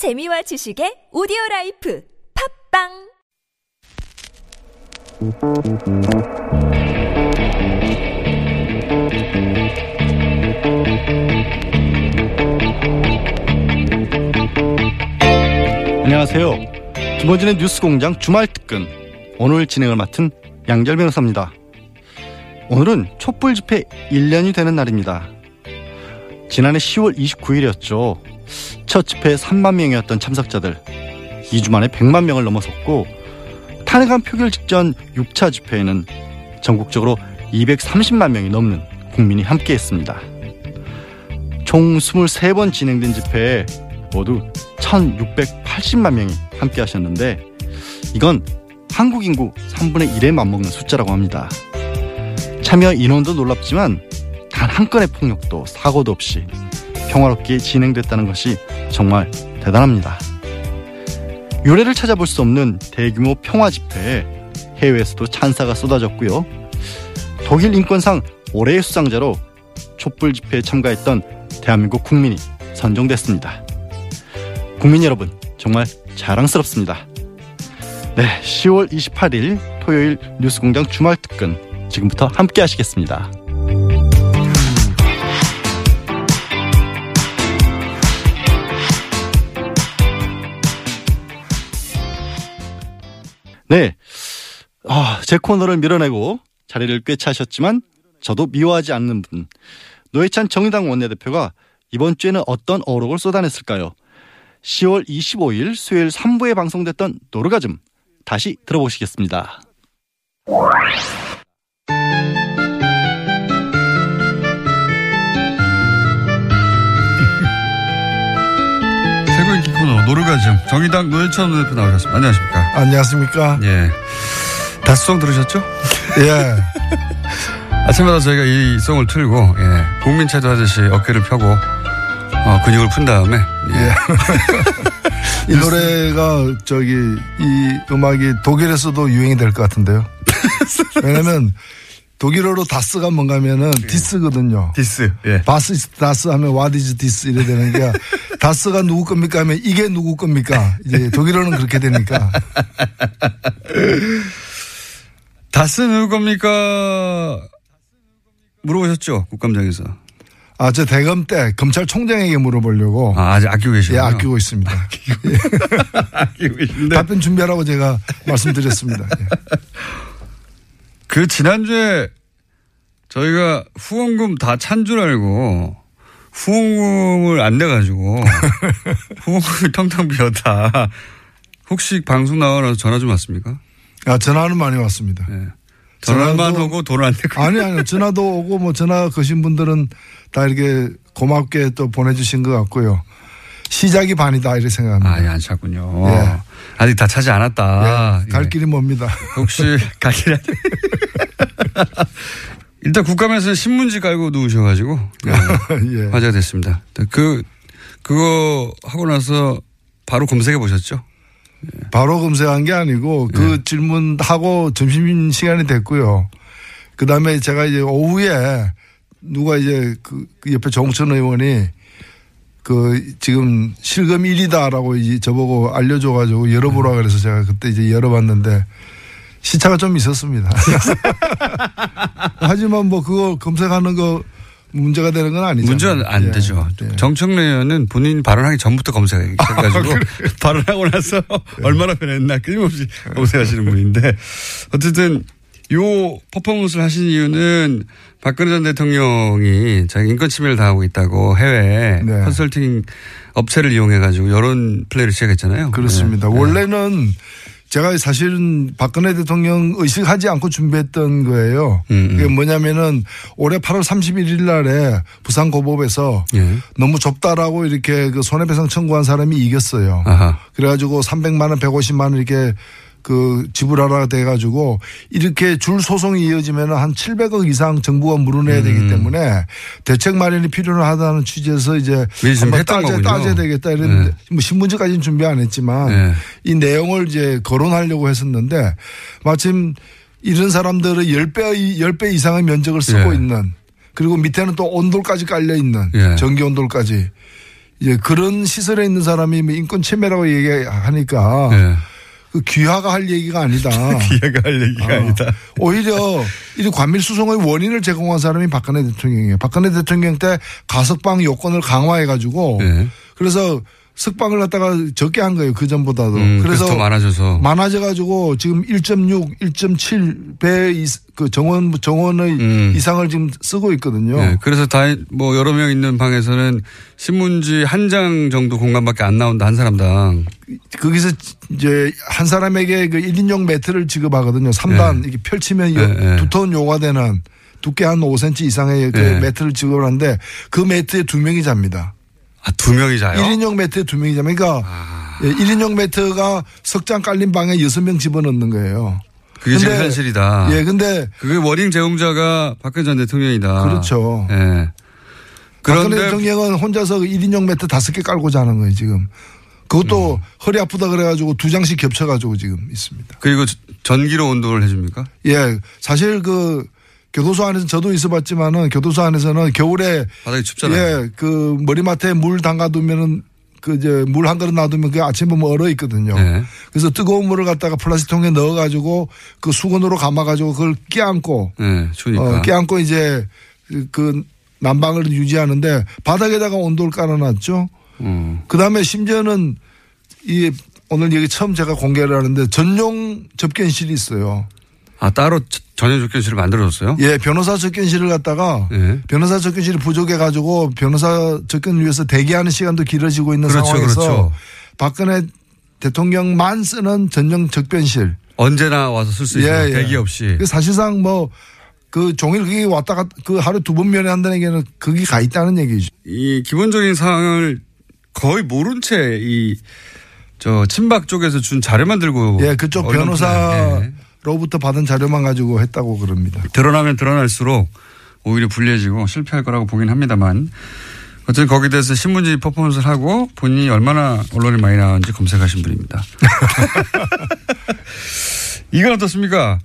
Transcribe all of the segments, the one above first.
재미와 지식의 오디오 라이프 팟빵 안녕하세요. 김어준의 뉴스 공장 주말 특근 오늘 진행을 맡은 양지열 변호사입니다. 오늘은 촛불 집회 1년이 되는 날입니다. 지난해 10월 29일이었죠. 첫 집회 3만 명이었던 참석자들 2주 만에 100만 명을 넘어섰고 탄핵안 표결 직전 6차 집회에는 전국적으로 230만 명이 넘는 국민이 함께했습니다. 총 23번 진행된 집회에 모두 1680만 명이 함께 하셨는데 이건 한국 인구 3분의 1에 맞먹는 숫자라고 합니다. 참여 인원도 놀랍지만 단 한 건의 폭력도 사고도 없이 평화롭게 진행됐다는 것이 정말 대단합니다. 유례를 찾아볼 수 없는 대규모 평화 집회에 해외에서도 찬사가 쏟아졌고요. 독일 인권상 올해의 수상자로 촛불 집회에 참가했던 대한민국 국민이 선정됐습니다. 국민 여러분, 정말 자랑스럽습니다. 네, 10월 28일 토요일 뉴스공장 주말 특근 지금부터 함께 하시겠습니다. 네. 아, 제 코너를 밀어내고 자리를 꿰차셨지만 저도 미워하지 않는 분. 노회찬 정의당 원내대표가 이번 주에는 어떤 어록을 쏟아냈을까요? 10월 25일 수요일 3부에 방송됐던 노르가즘 다시 들어보시겠습니다. 노르가즘 정의당 노회찬 대표 나오셨습니다. 안녕하십니까? 안녕하십니까? 예. 다스송 들으셨죠? 예. 아침마다 저희가 이 송을 틀고 예. 국민 체조 하듯이 어깨를 펴고 어, 근육을 푼 다음에 예. 이 노래가 저기 이 음악이 독일에서도 유행이 될 것 같은데요. 왜냐면 독일어로 das가 뭔가 하면은 this거든요. this. 예. was das 하면 what is this 이래 되는 게 다스가 누구 겁니까 하면 이게 누구 겁니까? 이제 독일어는 그렇게 되니까. 다스 누구 겁니까? 물어보셨죠? 국감장에서. 아, 저 대검 때 검찰총장에게 물어보려고 아, 아직 아끼고 계시요 예, 아끼고 있습니다. 아끼고 계신데. 답변 준비하라고 제가 말씀드렸습니다. 예. 그 지난주에 저희가 후원금 다 찬 줄 알고 후원금을 안 내가지고 후원금이 텅텅 비었다. 혹시 방송 나와서 전화 좀 왔습니까? 아, 전화는 많이 왔습니다. 네. 전화만 전화도- 오고 돈을 안 내고. 아니, 아니, 전화도 오고 뭐 전화 거신 분들은 다 이렇게 고맙게 또 보내주신 것 같고요. 시작이 반이다, 이렇게 생각합니다. 아, 예, 안 찼군요. 예. 아직 다 차지 않았다. 예, 갈 예. 길이 멉니다. 혹시 갈 길이 안 일단 국감에서 신문지 깔고 누우셔가지고 예, 예. 화제가 됐습니다. 그 그거 하고 나서 바로 검색해 보셨죠? 바로 검색한 게 아니고 그 예. 질문하고 점심 시간이 됐고요. 그 다음에 제가 이제 오후에 누가 이제 그, 그 옆에 정천 의원이 그 지금 실검 1위다라고 이제 저보고 알려줘가지고 열어보라 그래서 제가 그때 이제 열어봤는데 시차가 좀 있었습니다. 하지만 뭐 그거 검색하는 거 문제가 되는 건 아니죠. 문제는 안 되죠. 정청래 의원은 본인 발언하기 전부터 검색해가지고 발언하고 나서 얼마나 변했나 끊임없이 검색하시는 분인데 어쨌든 요 퍼포먼스를 하신 이유는 박근혜 전 대통령이 자기 인권 침해를 당하고 있다고 해외 네. 컨설팅 업체를 이용해 가지고 여론 플레이를 시작했잖아요. 그렇습니다. 네. 원래는 제가 사실은 박근혜 대통령 의식하지 않고 준비했던 거예요. 음, 음. 그게 뭐냐면은 올해 8월 31일 날에 부산 고법에서 예. 너무 좁다라고 이렇게 그 손해배상 청구한 사람이 이겼어요. 아하. 그래가지고 300만 원, 150만 원 이렇게 그 지불하라 돼가지고 이렇게 줄 소송이 이어지면 한 700억 이상 정부가 물어내야 되기 음. 때문에 대책 마련이 필요하다는 취지에서 이제 한번 따져. 따져야 되겠다 이랬는데 네. 뭐 신문지까지는 준비 안 했지만 네. 이 내용을 이제 거론하려고 했었는데 마침 이런 사람들은 10배, 10배 이상의 면적을 쓰고 예. 있는 그리고 밑에는 또 온돌까지 깔려 있는 예. 전기 온돌까지 이제 그런 시설에 있는 사람이 뭐 인권 침해라고 얘기하니까 네. 그 귀화가 할 얘기가 아니다. 이해가 할 얘기가 어. 아니다. 오히려 이 관밀 수송의 원인을 제공한 사람이 박근혜 대통령이에요. 박근혜 대통령 때 가석방 요건을 강화해 가지고 네. 그래서 석방을 갖다가 적게 한 거예요. 그 전보다도. 음, 그래서 더 많아져서. 많아져 가지고 지금 1.6, 1.7배 그 정원 정원의 음. 이상을 지금 쓰고 있거든요. 네, 그래서 다 뭐 여러 명 있는 방에서는 신문지 한 장 정도 공간밖에 안 나온다 한 사람당. 거기서 이제 한 사람에게 그 1인용 매트를 지급하거든요. 3단 네. 이게 펼치면 네, 네. 두터운 요가 되는 두께 한 5cm 이상의 그 네. 매트를 지급을 하는데 그 매트에 두 명이 잡니다. 아, 두 명이 자요? 1인용 매트에 두 명이 잡니다. 그러니까 아. 예, 1인용 매트가 석장 깔린 방에 여섯 명 집어넣는 거예요. 그게 지금 근데- 현실이다. 예, 근데 그게 원인 제공자가 박근혜 전 대통령이다. 그렇죠. 예. 박근혜 그런데 대통령은 혼자서 1인용 매트 다섯 개 깔고 자는 거예요, 지금. 그것도 음. 허리 아프다 그래가지고 두 장씩 겹쳐가지고 지금 있습니다. 그리고 전기로 온도를 해줍니까? 예, 사실 그 교도소 안에서 저도 있어봤지만은 교도소 안에서는 겨울에 바닥이 춥잖아요. 예, 그 머리맡에 물 담가두면은 그 이제 물 한 그릇 놔두면 그 아침에 뭐 얼어 있거든요. 네. 그래서 뜨거운 물을 갖다가 플라스틱 통에 넣어가지고 그 수건으로 감아가지고 그걸 끼안고 예, 추우니까. 어, 끼안고 이제 그- 그 난방을 유지하는데 바닥에다가 온도를 깔아놨죠. 음. 그 다음에 심지어는 이 오늘 여기 처음 제가 공개를 하는데 전용 접견실이 있어요. 아, 따로 저- 전용 접견실을 만들어줬어요? 예, 변호사 접견실을 갖다가 예. 변호사 접견실이 부족해 가지고 변호사 접견을 위해서 대기하는 시간도 길어지고 있는 그렇죠, 상황에서 그렇죠. 박근혜 대통령만 쓰는 전용 접견실. 언제나 와서 쓸 수 있어요. 예, 예. 대기 없이. 그 사실상 뭐 그 종일 그게 왔다 갔다 그 하루 두 번 면회한다는 얘기는 거기 가 있다는 얘기죠. 이 기본적인 사항을 거의 모른 채 이 저 친박 쪽에서 준 자료만 들고 예, 그쪽 언론에, 예. 변호사 로부터 받은 자료만 가지고 했다고 그럽니다. 드러나면 드러날수록 오히려 불리해지고 실패할 거라고 보긴 합니다만 어쨌든 거기에 대해서 신문지 퍼포먼스를 하고 본인이 얼마나 언론에 많이 나왔는지 검색하신 분입니다. 이건 어떻습니까?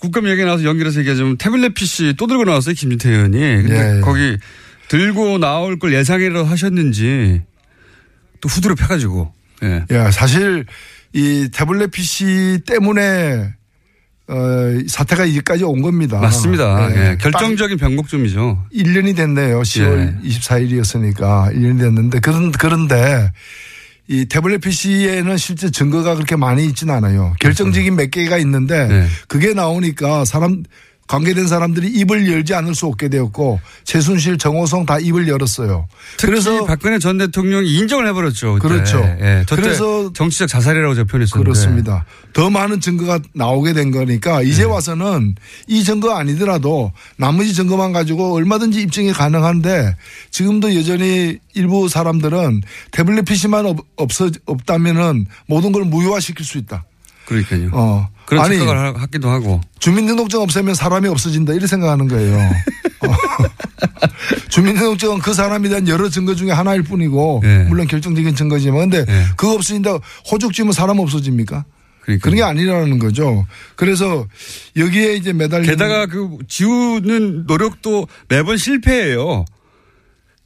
국감 얘기 나와서 연결해서 얘기하자면 태블릿 PC 또 들고 나왔어요. 김진태 의원이. 근데 예, 예. 거기 들고 나올 걸 예상이라도 하셨는지 또 후드로 펴가지고. 예. 야, 사실 이 태블릿 PC 때문에 어, 사태가 여기까지 온 겁니다. 맞습니다. 예. 예. 결정적인 변곡점이죠. 1년이 됐네요. 10월 예. 24일이었으니까 1년이 됐는데 그런 그런데 이 태블릿 PC에는 실제 증거가 그렇게 많이 있지는 않아요. 결정적인 몇 개가 있는데 네. 그게 나오니까 사람 관계된 사람들이 입을 열지 않을 수 없게 되었고 최순실, 정호성 다 입을 열었어요. 그래서 박근혜 전 대통령이 인정을 해버렸죠. 그때. 그렇죠. 예. 그래서 정치적 자살이라고 제가 표현했었는데. 그렇습니다. 더 많은 증거가 나오게 된 거니까 이제 와서는 이 증거 아니더라도 나머지 증거만 가지고 얼마든지 입증이 가능한데 지금도 여전히 일부 사람들은 태블릿 PC만 없, 없어, 없다면은 모든 걸 무효화시킬 수 있다. 그러니까요. 어. 그런 아니, 생각을 하- 하기도 하고. 주민등록증 없애면 사람이 없어진다. 이렇게 생각하는 거예요. 어. 주민등록증은 그 사람에 대한 여러 증거 중에 하나일 뿐이고 예. 물론 결정적인 증거지만 근데 예. 그거 없어진다. 호적 지으면 사람 없어집니까? 그러니까. 그런 게 아니라는 거죠. 그래서 여기에 이제 매달리는 게다가 그 지우는 노력도 매번 실패해요.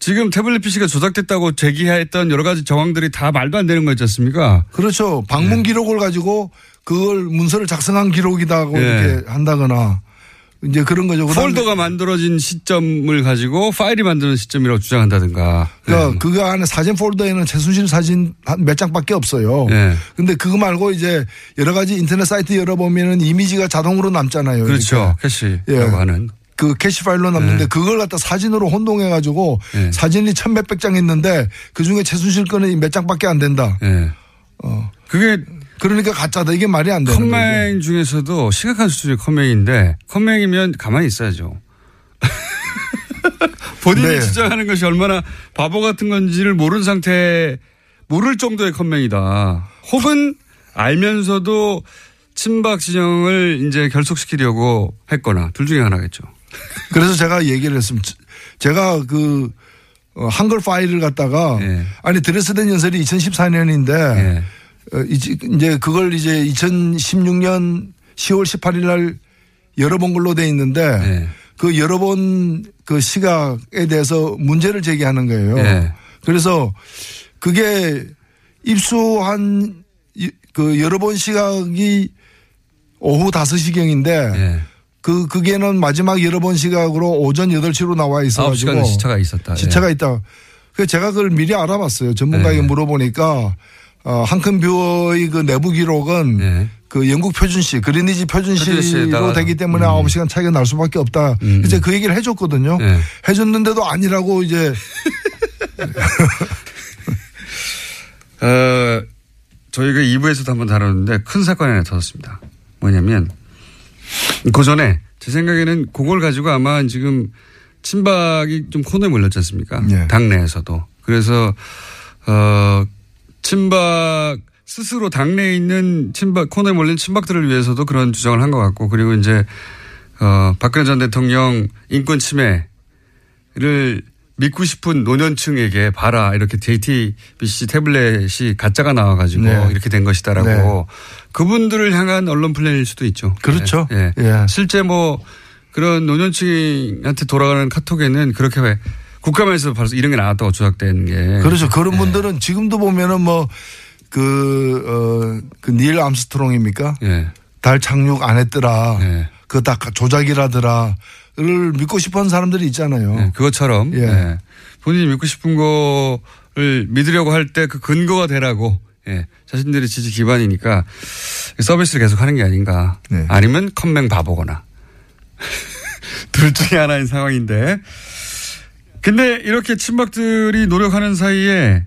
지금 태블릿 PC가 조작됐다고 제기했던 여러 가지 정황들이 다 말도 안 되는 거였지 않습니까? 그렇죠. 방문 기록을 가지고 그걸 문서를 작성한 기록이다고 예. 이렇게 한다거나 이제 그런 거죠. 폴더가 만들어진 시점을 가지고 파일이 만드는 시점이라고 주장한다든가. 그러니까 네. 그 안에 사진 폴더에는 최순실 사진 한 몇 장밖에 없어요. 네. 근데 그거 말고 이제 여러 가지 인터넷 사이트 열어보면은 이미지가 자동으로 남잖아요. 그렇죠. 이렇게. 캐시라고 예. 하는. 그 캐시 파일로 남는데 그걸 갖다 사진으로 혼동해 가지고 네. 사진이 천 몇백 장 있는데 그 중에 최순실 거는 몇 장밖에 안 된다. 예. 어. 그게 그러니까 가짜다. 이게 말이 안 되는 거죠. 컴맹 중에서도 심각한 수준의 컴맹인데 컴맹이면 가만히 있어야죠. 본인이 네. 주장하는 것이 얼마나 바보 같은 건지를 모르는 상태 모를 정도의 컴맹이다. 혹은 알면서도 친박 진영을 이제 결속시키려고 했거나 둘 중에 하나겠죠. 그래서 제가 얘기를 했습니다. 제가 그 어, 한글 파일을 갖다가 예. 아니 드레스덴 연설이 2014년인데 예. 어, 이제 그걸 이제 2016년 10월 18일 날 열어본 걸로 돼 있는데 예. 그 열어본 그 시각에 대해서 문제를 제기하는 거예요. 예. 그래서 그게 입수한 이- 그 여러 번 시각이 오후 5시경인데 예. 그 그게는 마지막 여러 번 시각으로 오전 8시로 나와 있어 아홉 시간 가지고 시차가 있었다. 예. 시차가 있다. 그래서 제가 그걸 미리 알아봤어요. 전문가에게 네. 물어보니까 어, 한큰뷰의 그 내부 기록은 예. 그 영국 표준시 그리니지 표준시로. 되기 때문에 음. 9시간 차이가 날 수밖에 없다. 음. 이제 그 얘기를 해줬거든요. 네. 해줬는데도 아니라고 이제 어, 저희가 2부에서도 한번 다뤘는데 큰 사건이 하나 터졌습니다. 뭐냐면 그 전에 제 생각에는 그걸 가지고 아마 지금 친박이 좀 코너에 몰렸지 않습니까? 예. 당내에서도. 그래서 어 친박 스스로 당내에 있는 친박 코너에 몰린 친박들을 위해서도 그런 주장을 한 것 같고 그리고 이제 어 박근혜 전 대통령 인권 침해를 믿고 싶은 노년층에게 봐라 이렇게 JTBC 태블릿이 가짜가 나와가지고 네. 이렇게 된 것이다라고 네. 그분들을 향한 언론 플레이일 수도 있죠. 그렇죠. 예. 예. 예. 실제 뭐 그런 노년층한테 돌아가는 카톡에는 그렇게 왜 국감에서 벌써 이런 게 나왔다고 조작된 게 그렇죠. 그런 예. 분들은 지금도 보면은 뭐 그, 어, 그 닐 암스트롱입니까? 예. 달 착륙 안 했더라. 예. 그거 다 조작이라더라. 를 믿고 싶어 하는 사람들이 있잖아요. 예, 그것처럼 예. 예. 본인이 믿고 싶은 거를 믿으려고 할 때 그 근거가 되라고 예. 자신들의 지지 기반이니까 서비스를 계속 하는 게 아닌가. 네. 아니면 컴맹 바보거나. 둘 중에 하나인 상황인데. 근데 이렇게 친박들이 노력하는 사이에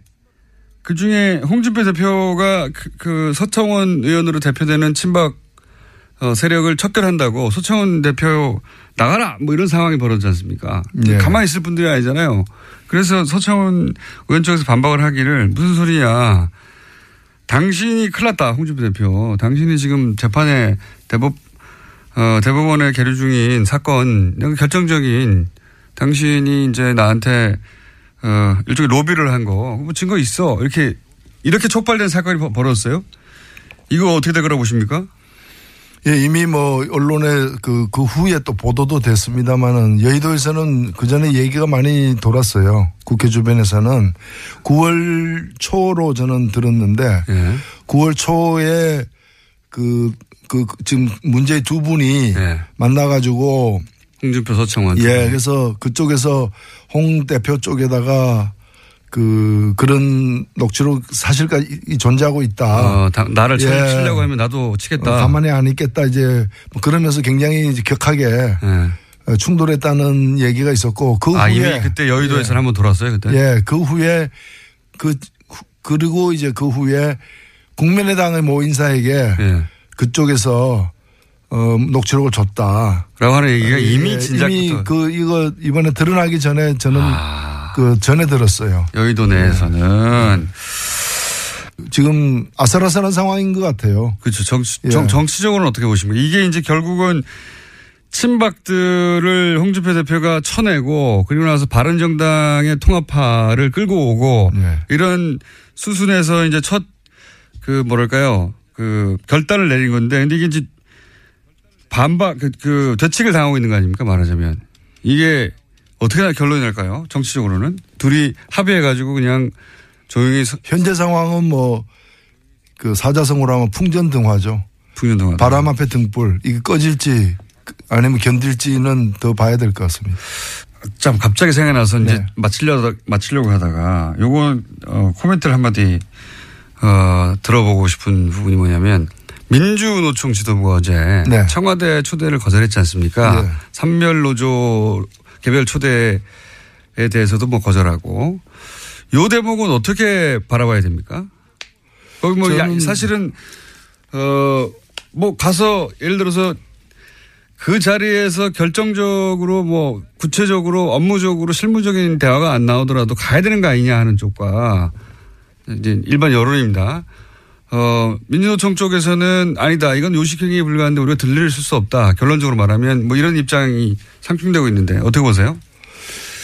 그 중에 홍준표 대표가 그, 그 서청원 의원으로 대표되는 친박 어, 세력을 척결한다고 서청원 대표 나가라 뭐 이런 상황이 벌어지지 않습니까? 예. 가만히 있을 분들이 아니잖아요. 그래서 서청원 의원 쪽에서 반박을 하기를 무슨 소리냐. 당신이 큰일 났다 홍준표 대표. 당신이 지금 재판에 대법 어, 대법원에 계류 중인 사건 결정적인 당신이 이제 나한테 어, 일종의 로비를 한 거, 뭐 증거 있어. 이렇게, 이렇게 촉발된 사건이 벌- 벌어졌어요? 이거 어떻게 되거라 보십니까? 예, 이미 뭐 언론에 그, 그 후에 또 보도도 됐습니다만은 여의도에서는 그 전에 얘기가 많이 돌았어요. 국회 주변에서는 9월 초로 저는 들었는데 예. 9월 초에 그, 그 지금 문제 두 분이 예. 만나가지고 홍준표 서청원. 예, 그래서 그쪽에서 홍 대표 쪽에다가 그 그런 녹취록 사실까지 존재하고 있다. 어, 다- 나를 쳐- 예. 치려고 하면 나도 치겠다. 어, 가만히 안 있겠다 이제 뭐 그러면서 굉장히 이제 격하게 예. 어, 충돌했다는 얘기가 있었고 그 아, 후에 이미 그때 여의도에서 는 한번 돌았어요, 그때? 예, 그 후에 그 후- 그리고 이제 그 후에 국민의당의 모 인사에게 예. 그쪽에서 어, 녹취록을 줬다. 라고 하는 얘기가 이미 예, 진작부터. 이미 그 이거 이번에 드러나기 전에 저는 아, 그 전에 들었어요. 여의도 내에서는. 지금 아슬아슬한 상황인 것 같아요. 그렇죠. 정치, 예. 정, 정치적으로는 어떻게 보십니까? 이게 이제 결국은 친박들을 홍준표 대표가 쳐내고 그리고 나서 바른정당의 통합파를 끌고 오고 네. 이런 수순에서 이제 첫 그 뭐랄까요 그 결단을 내린 건데 근데 이게 이제 반박 그, 그 되칙을 당하고 있는 거 아닙니까 말하자면 이게 어떻게 결론이 날까요? 정치적으로는 둘이 합의해가지고 그냥 조용히 서- 현재 상황은 뭐 그 사자성어로 하면 풍전등화죠. 풍년동안 바람 앞에 등불 이게 꺼질지 아니면 견딜지는 더 봐야 될 것 같습니다. 참 갑자기 생각나서 이제 네. 마치려다 마치려고 하다가 요거 어, 코멘트를 한마디 어, 들어보고 싶은 부분이 뭐냐면 민주노총 지도부가 어제 네. 청와대 초대를 거절했지 않습니까? 네. 삼멸노조 개별 초대에 대해서도 뭐 거절하고 요 대목은 어떻게 바라봐야 됩니까? 거기 뭐 야- 사실은 어 뭐 가서 예를 들어서 그 자리에서 결정적으로 뭐 구체적으로 업무적으로 실무적인 대화가 안 나오더라도 가야 되는 거 아니냐 하는 쪽과 이제 일반 여론입니다. 어, 민주노총 쪽에서는 아니다. 이건 요식행위에 불과한데 우리가 들릴 수 없다. 결론적으로 말하면 뭐 이런 입장이 상충되고 있는데 어떻게 보세요?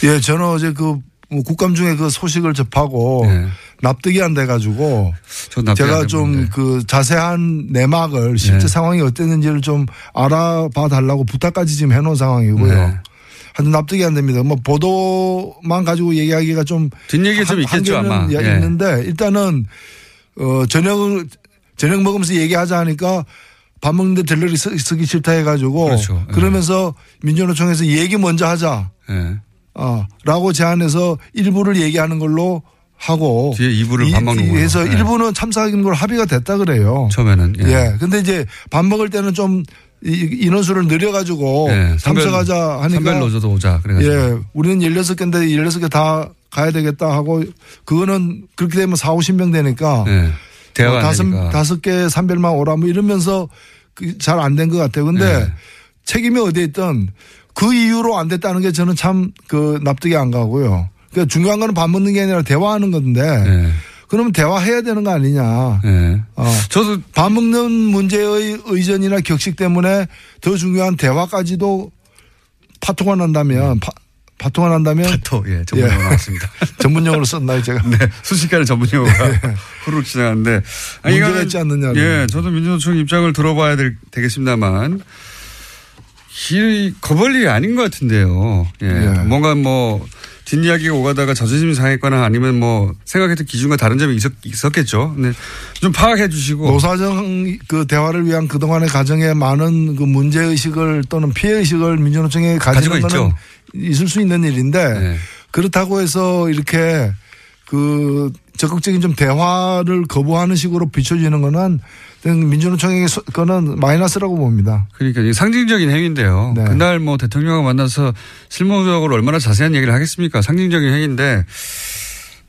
예, 저는 어제 그뭐 국감 중에 그 소식을 접하고 네. 납득이 안 돼가지고 제가 안좀 되는데. 그 자세한 내막을 실제 네. 상황이 어땠는지를 좀 알아봐 달라고 부탁까지 지금 해놓은 상황이고요. 네. 하여튼 납득이 안 됩니다. 뭐 보도만 가지고 얘기하기가 좀 뒷얘기 좀 있겠죠 아마. 예. 있는데 일단은 어 저녁을 저녁 먹으면서 얘기하자 하니까 밥 먹는데 들러리 쓰기 싫다 해가지고 그렇죠. 예. 그러면서 민주노총에서 얘기 먼저 하자. 예. 어, 라고 제안해서 일부를 얘기하는 걸로 하고 뒤에 이부를 밥 먹는 거예요. 그래서 예. 일부는 참석하는 걸 합의가 됐다 그래요. 처음에는 예. 예. 근데 이제 밥 먹을 때는 좀 이- 인원수를 늘려가지고 예, 참석하자 하니까 선별 노조도 오자 그래가지고 예. 우리는 16개인데 16개 다 가야 되겠다 하고 그거는 그렇게 되면 4, 50명 되니까 예. 대화가 안 다섯. 다섯 개 산별만 오라 뭐 이러면서 잘 안 된 것 같아요. 근데 네. 책임이 어디에 있든 그 이유로 안 됐다는 게 저는 참 그 납득이 안 가고요. 그러니까 중요한 거는 밥 먹는 게 아니라 대화하는 건데 예. 그러면 대화해야 되는 거 아니냐. 예. 어. 저도 밥 먹는 문제의 의전이나 격식 때문에 더 중요한 대화까지도 파토가 난다면 파, 파토가 난다면 또 예, 전문용어 예. 나왔습니다. 전문용어로 썼나요 제가? 네, 순식간에 전문용어가 후루룩 지나갔는데. 아니, 문제가 있지 않느냐는. 예, 저도 민주노총 입장을 들어봐야 될, 되겠습니다만, 이 겁을 일이 아닌 것 같은데요. 예. 예. 뭔가 뭐, 뒷이야기가 오가다가 자존심이 상했거나 아니면 뭐, 생각했던 기준과 다른 점이 있었, 있었겠죠. 근데 좀 파악해 주시고. 노사정 그 대화를 위한 그동안의 과정에 많은 그 문제의식을 또는 피해의식을 민주노총에 가지고 거는 있죠. 있을 수 있는 일인데 네. 그렇다고 해서 이렇게 그 적극적인 좀 대화를 거부하는 식으로 비춰지는 거는 민주노총에게 소- 그거는 마이너스라고 봅니다. 그러니까 이게 상징적인 행위인데요. 네. 그날 뭐 대통령과 만나서 실무적으로 얼마나 자세한 얘기를 하겠습니까? 상징적인 행위인데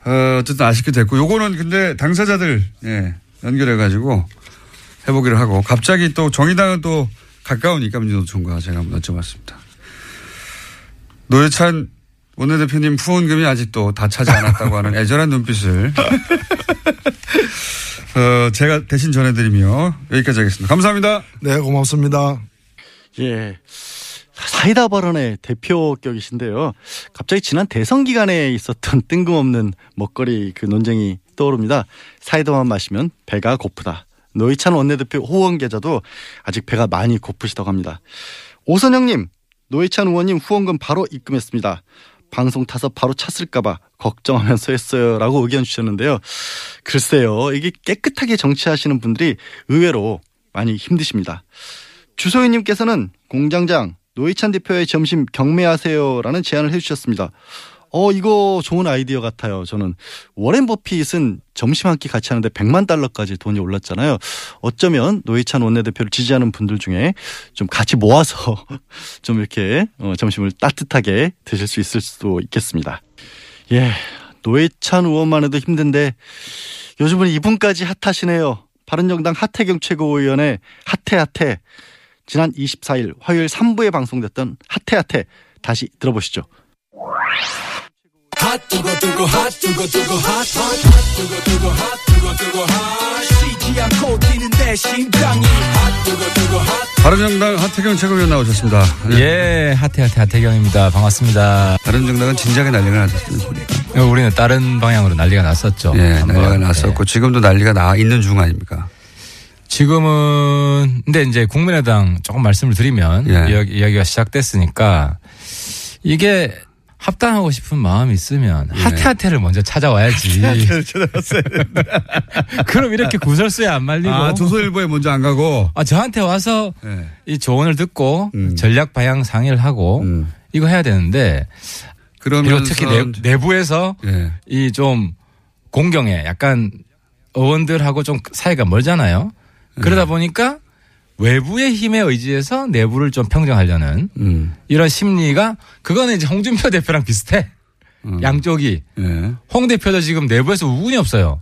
어, 어쨌든 아쉽게 됐고 요거는 근데 당사자들 예, 연결해 가지고 해보기를 하고 갑자기 또 정의당은 또 가까우니까 민주노총과 제가 한번 여쭤봤습니다. 노회찬 원내대표님 후원금이 아직도 다 차지 않았다고 하는 애절한 눈빛을 어, 제가 대신 전해드리며 여기까지 하겠습니다. 감사합니다. 네, 고맙습니다. 예. 사이다 발언의 대표격이신데요. 갑자기 지난 대선 기간에 있었던 뜬금없는 먹거리 그 논쟁이 떠오릅니다. 사이다만 마시면 배가 고프다. 노희찬 원내대표 후원 계좌도 아직 배가 많이 고프시다고 합니다. 오선영님, 노희찬 의원님 후원금 바로 입금했습니다. 방송 타서 바로 찼을까봐 걱정하면서 했어요. 라고 의견 주셨는데요. 글쎄요. 이게 깨끗하게 정치하시는 분들이 의외로 많이 힘드십니다. 주소희님께서는 공장장 노희찬 대표의 점심 경매하세요라는 제안을 해주셨습니다. 어 이거 좋은 아이디어 같아요. 저는 워렌 버핏은 점심 한 끼 같이 하는데 100만 달러까지 돈이 올랐잖아요. 어쩌면 노희찬 원내대표를 지지하는 분들 중에 좀 같이 모아서 좀 이렇게 어, 점심을 따뜻하게 드실 수 있을 수도 있겠습니다. 예, 노회찬 의원만 해도 힘든데 요즘은 이분까지 핫하시네요. 바른정당 하태경 최고위원의 핫해핫해 지난 24일 화요일 3부에 방송됐던 핫해핫해 다시 들어보시죠. 바른정당 하태경 최고위원 나오셨습니다. 네. 예, 하태 하태 하태경입니다. 반갑습니다. 바른정당은 진작에 난리가 났었습니다. 우리는 다른 방향으로 난리가 났었죠. 예, 한번. 난리가 났었고 예. 지금도 난리가 나 있는 중 아닙니까? 지금은 근데 이제 국민의당 조금 말씀을 드리면 예. 이야기, 이야기가 시작됐으니까 이게 합당하고 싶은 마음이 있으면 예. 하태하태를 먼저 찾아와야지. 그럼 이렇게 구설수에 안 말리고 아, 조선일보에 먼저 안 가고. 아, 저한테 와서 예. 이 조언을 듣고 음. 전략 방향 상의를 하고 음. 이거 해야 되는데 그러면 특히 내, 내부에서 예. 이좀 공경에 약간 의원들하고 좀 사이가 멀잖아요. 그러다 보니까 외부의 힘에 의지해서 내부를 좀 평정하려는 음. 이런 심리가 그거는 이제 홍준표 대표랑 비슷해. 음. 양쪽이 예. 홍 대표도 지금 내부에서 우군이 없어요.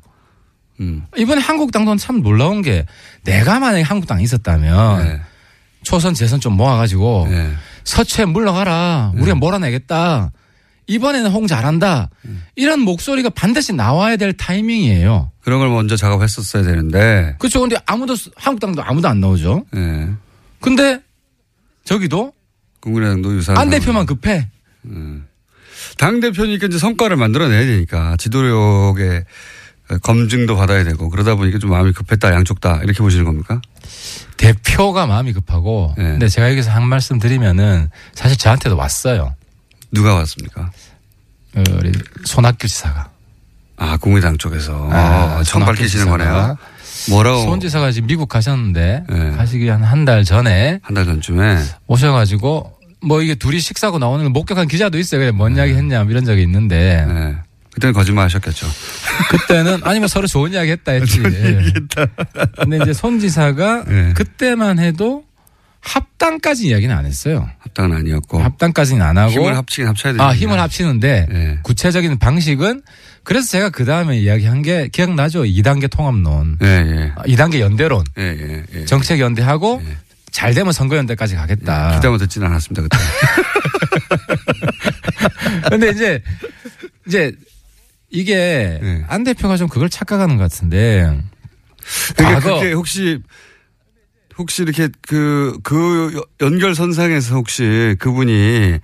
음. 이번에 한국당도 참 놀라운 게 내가 만약에 한국당에 있었다면 예. 초선 재선 좀 모아가지고 예. 서초에 물러가라. 우리가 몰아내겠다. 이번에는 홍 잘한다. 이런 목소리가 반드시 나와야 될 타이밍이에요. 그런 걸 먼저 작업했었어야 되는데. 그렇죠. 근데 아무도 한국당도 아무도 안 나오죠. 예. 근데 저기도 국민의당도 유사한. 안. 대표만 급해. 당 대표니까 이제 성과를 만들어내야 되니까 지도력의 검증도 받아야 되고 그러다 보니까 좀 마음이 급했다 양쪽 다 이렇게 보시는 겁니까? 대표가 마음이 급하고. 네. 근데 제가 여기서 한 말씀 드리면은 사실 저한테도 왔어요. 누가 왔습니까? 어, 우리 손학규 지사가. 아, 국민당 쪽에서. 아, 어, 처음 손학규 밝히시는. 거네요. 뭐라고. 손 지사가 지금 미국 가셨는데 네. 가시기 한 한 달 전에 한 달 전쯤에. 오셔가지고 뭐 이게 둘이 식사하고 나오는 걸 목격한 기자도 있어요. 그래 뭔 이야기 했냐 뭐 이런 적이 있는데 네. 그때는 거짓말 하셨겠죠. 그때는 아니면 서로 좋은 이야기 했다 했지. 예. 근데 이제 손 지사가 네. 그때만 해도 합당까지 이야기는 안 했어요. 합당은 아니었고. 합당까지는 안 하고 힘을 합치긴 합쳐야 되죠. 아 힘을 합치는데 네. 구체적인 방식은 그래서 제가 그 다음에 이야기한 게 기억나죠? 2단계 통합론, 예, 예. 아, 2단계 연대론, 예, 예, 예. 정책 연대하고 예. 잘 되면 선거 연대까지 가겠다. 기다만 듣지는 않았습니다, 그때. 근데 이제 이제 이게 네. 안 대표가 좀 그걸 착각하는 것 같은데 그러니까 과거 그게 혹시 혹시 이렇게 그, 그 연결선상에서 혹시 그분이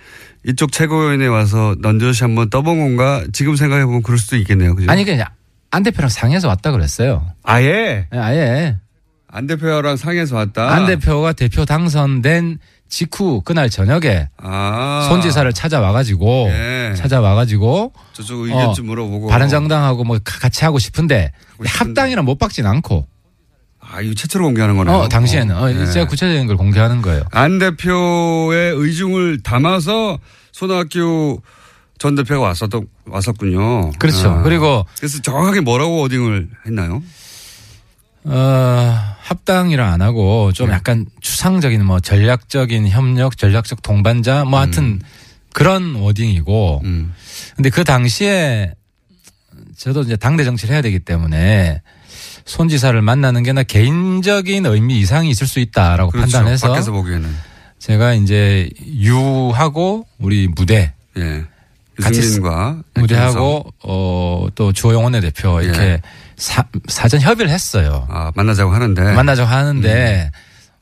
이쪽 최고위원회 와서 넌저시 한번 떠본 건가 지금 생각해보면 그럴 수도 있겠네요. 그죠? 아니 그냥 안 대표랑 상해서 왔다 그랬어요. 아예 예, 아예 안 대표랑 상해서 왔다. 안 대표가 대표 당선된 직후 그날 저녁에 아. 손 지사를 찾아와가지고 예. 찾아와가지고 저쪽 의견 어, 좀 물어보고. 바른정당하고 뭐 가- 같이 하고 싶은데 하고 싶은데. 합당이랑 못 박진 않고 아, 이거 최초로 공개하는 거네요. 어, 당시에는 어, 예. 제가 구체적인 걸 공개하는 거예요. 안 대표의 의중을 담아서 손학규 전 대표가 왔었던, 왔었군요. 그렇죠. 아. 그리고 그래서 정확하게 뭐라고 어딩을 했나요? 어, 합당이라 안 하고 좀 네. 약간 추상적인 뭐 전략적인 협력, 전략적 동반자 뭐 하여튼 그런 워딩이고 음. 근데 그 당시에 저도 이제 당대 정치를 해야 되기 때문에 손 지사를 만나는 게 나 개인적인 의미 이상이 있을 수 있다라고 그렇죠. 판단해서 밖에서 보기에는. 제가 이제 유하고 우리 무대 예. 같이 무대하고 어또 주호영 원내 대표 이렇게 예. 사, 사전 협의를 했어요. 아, 만나자고 하는데. 만나자고 하는데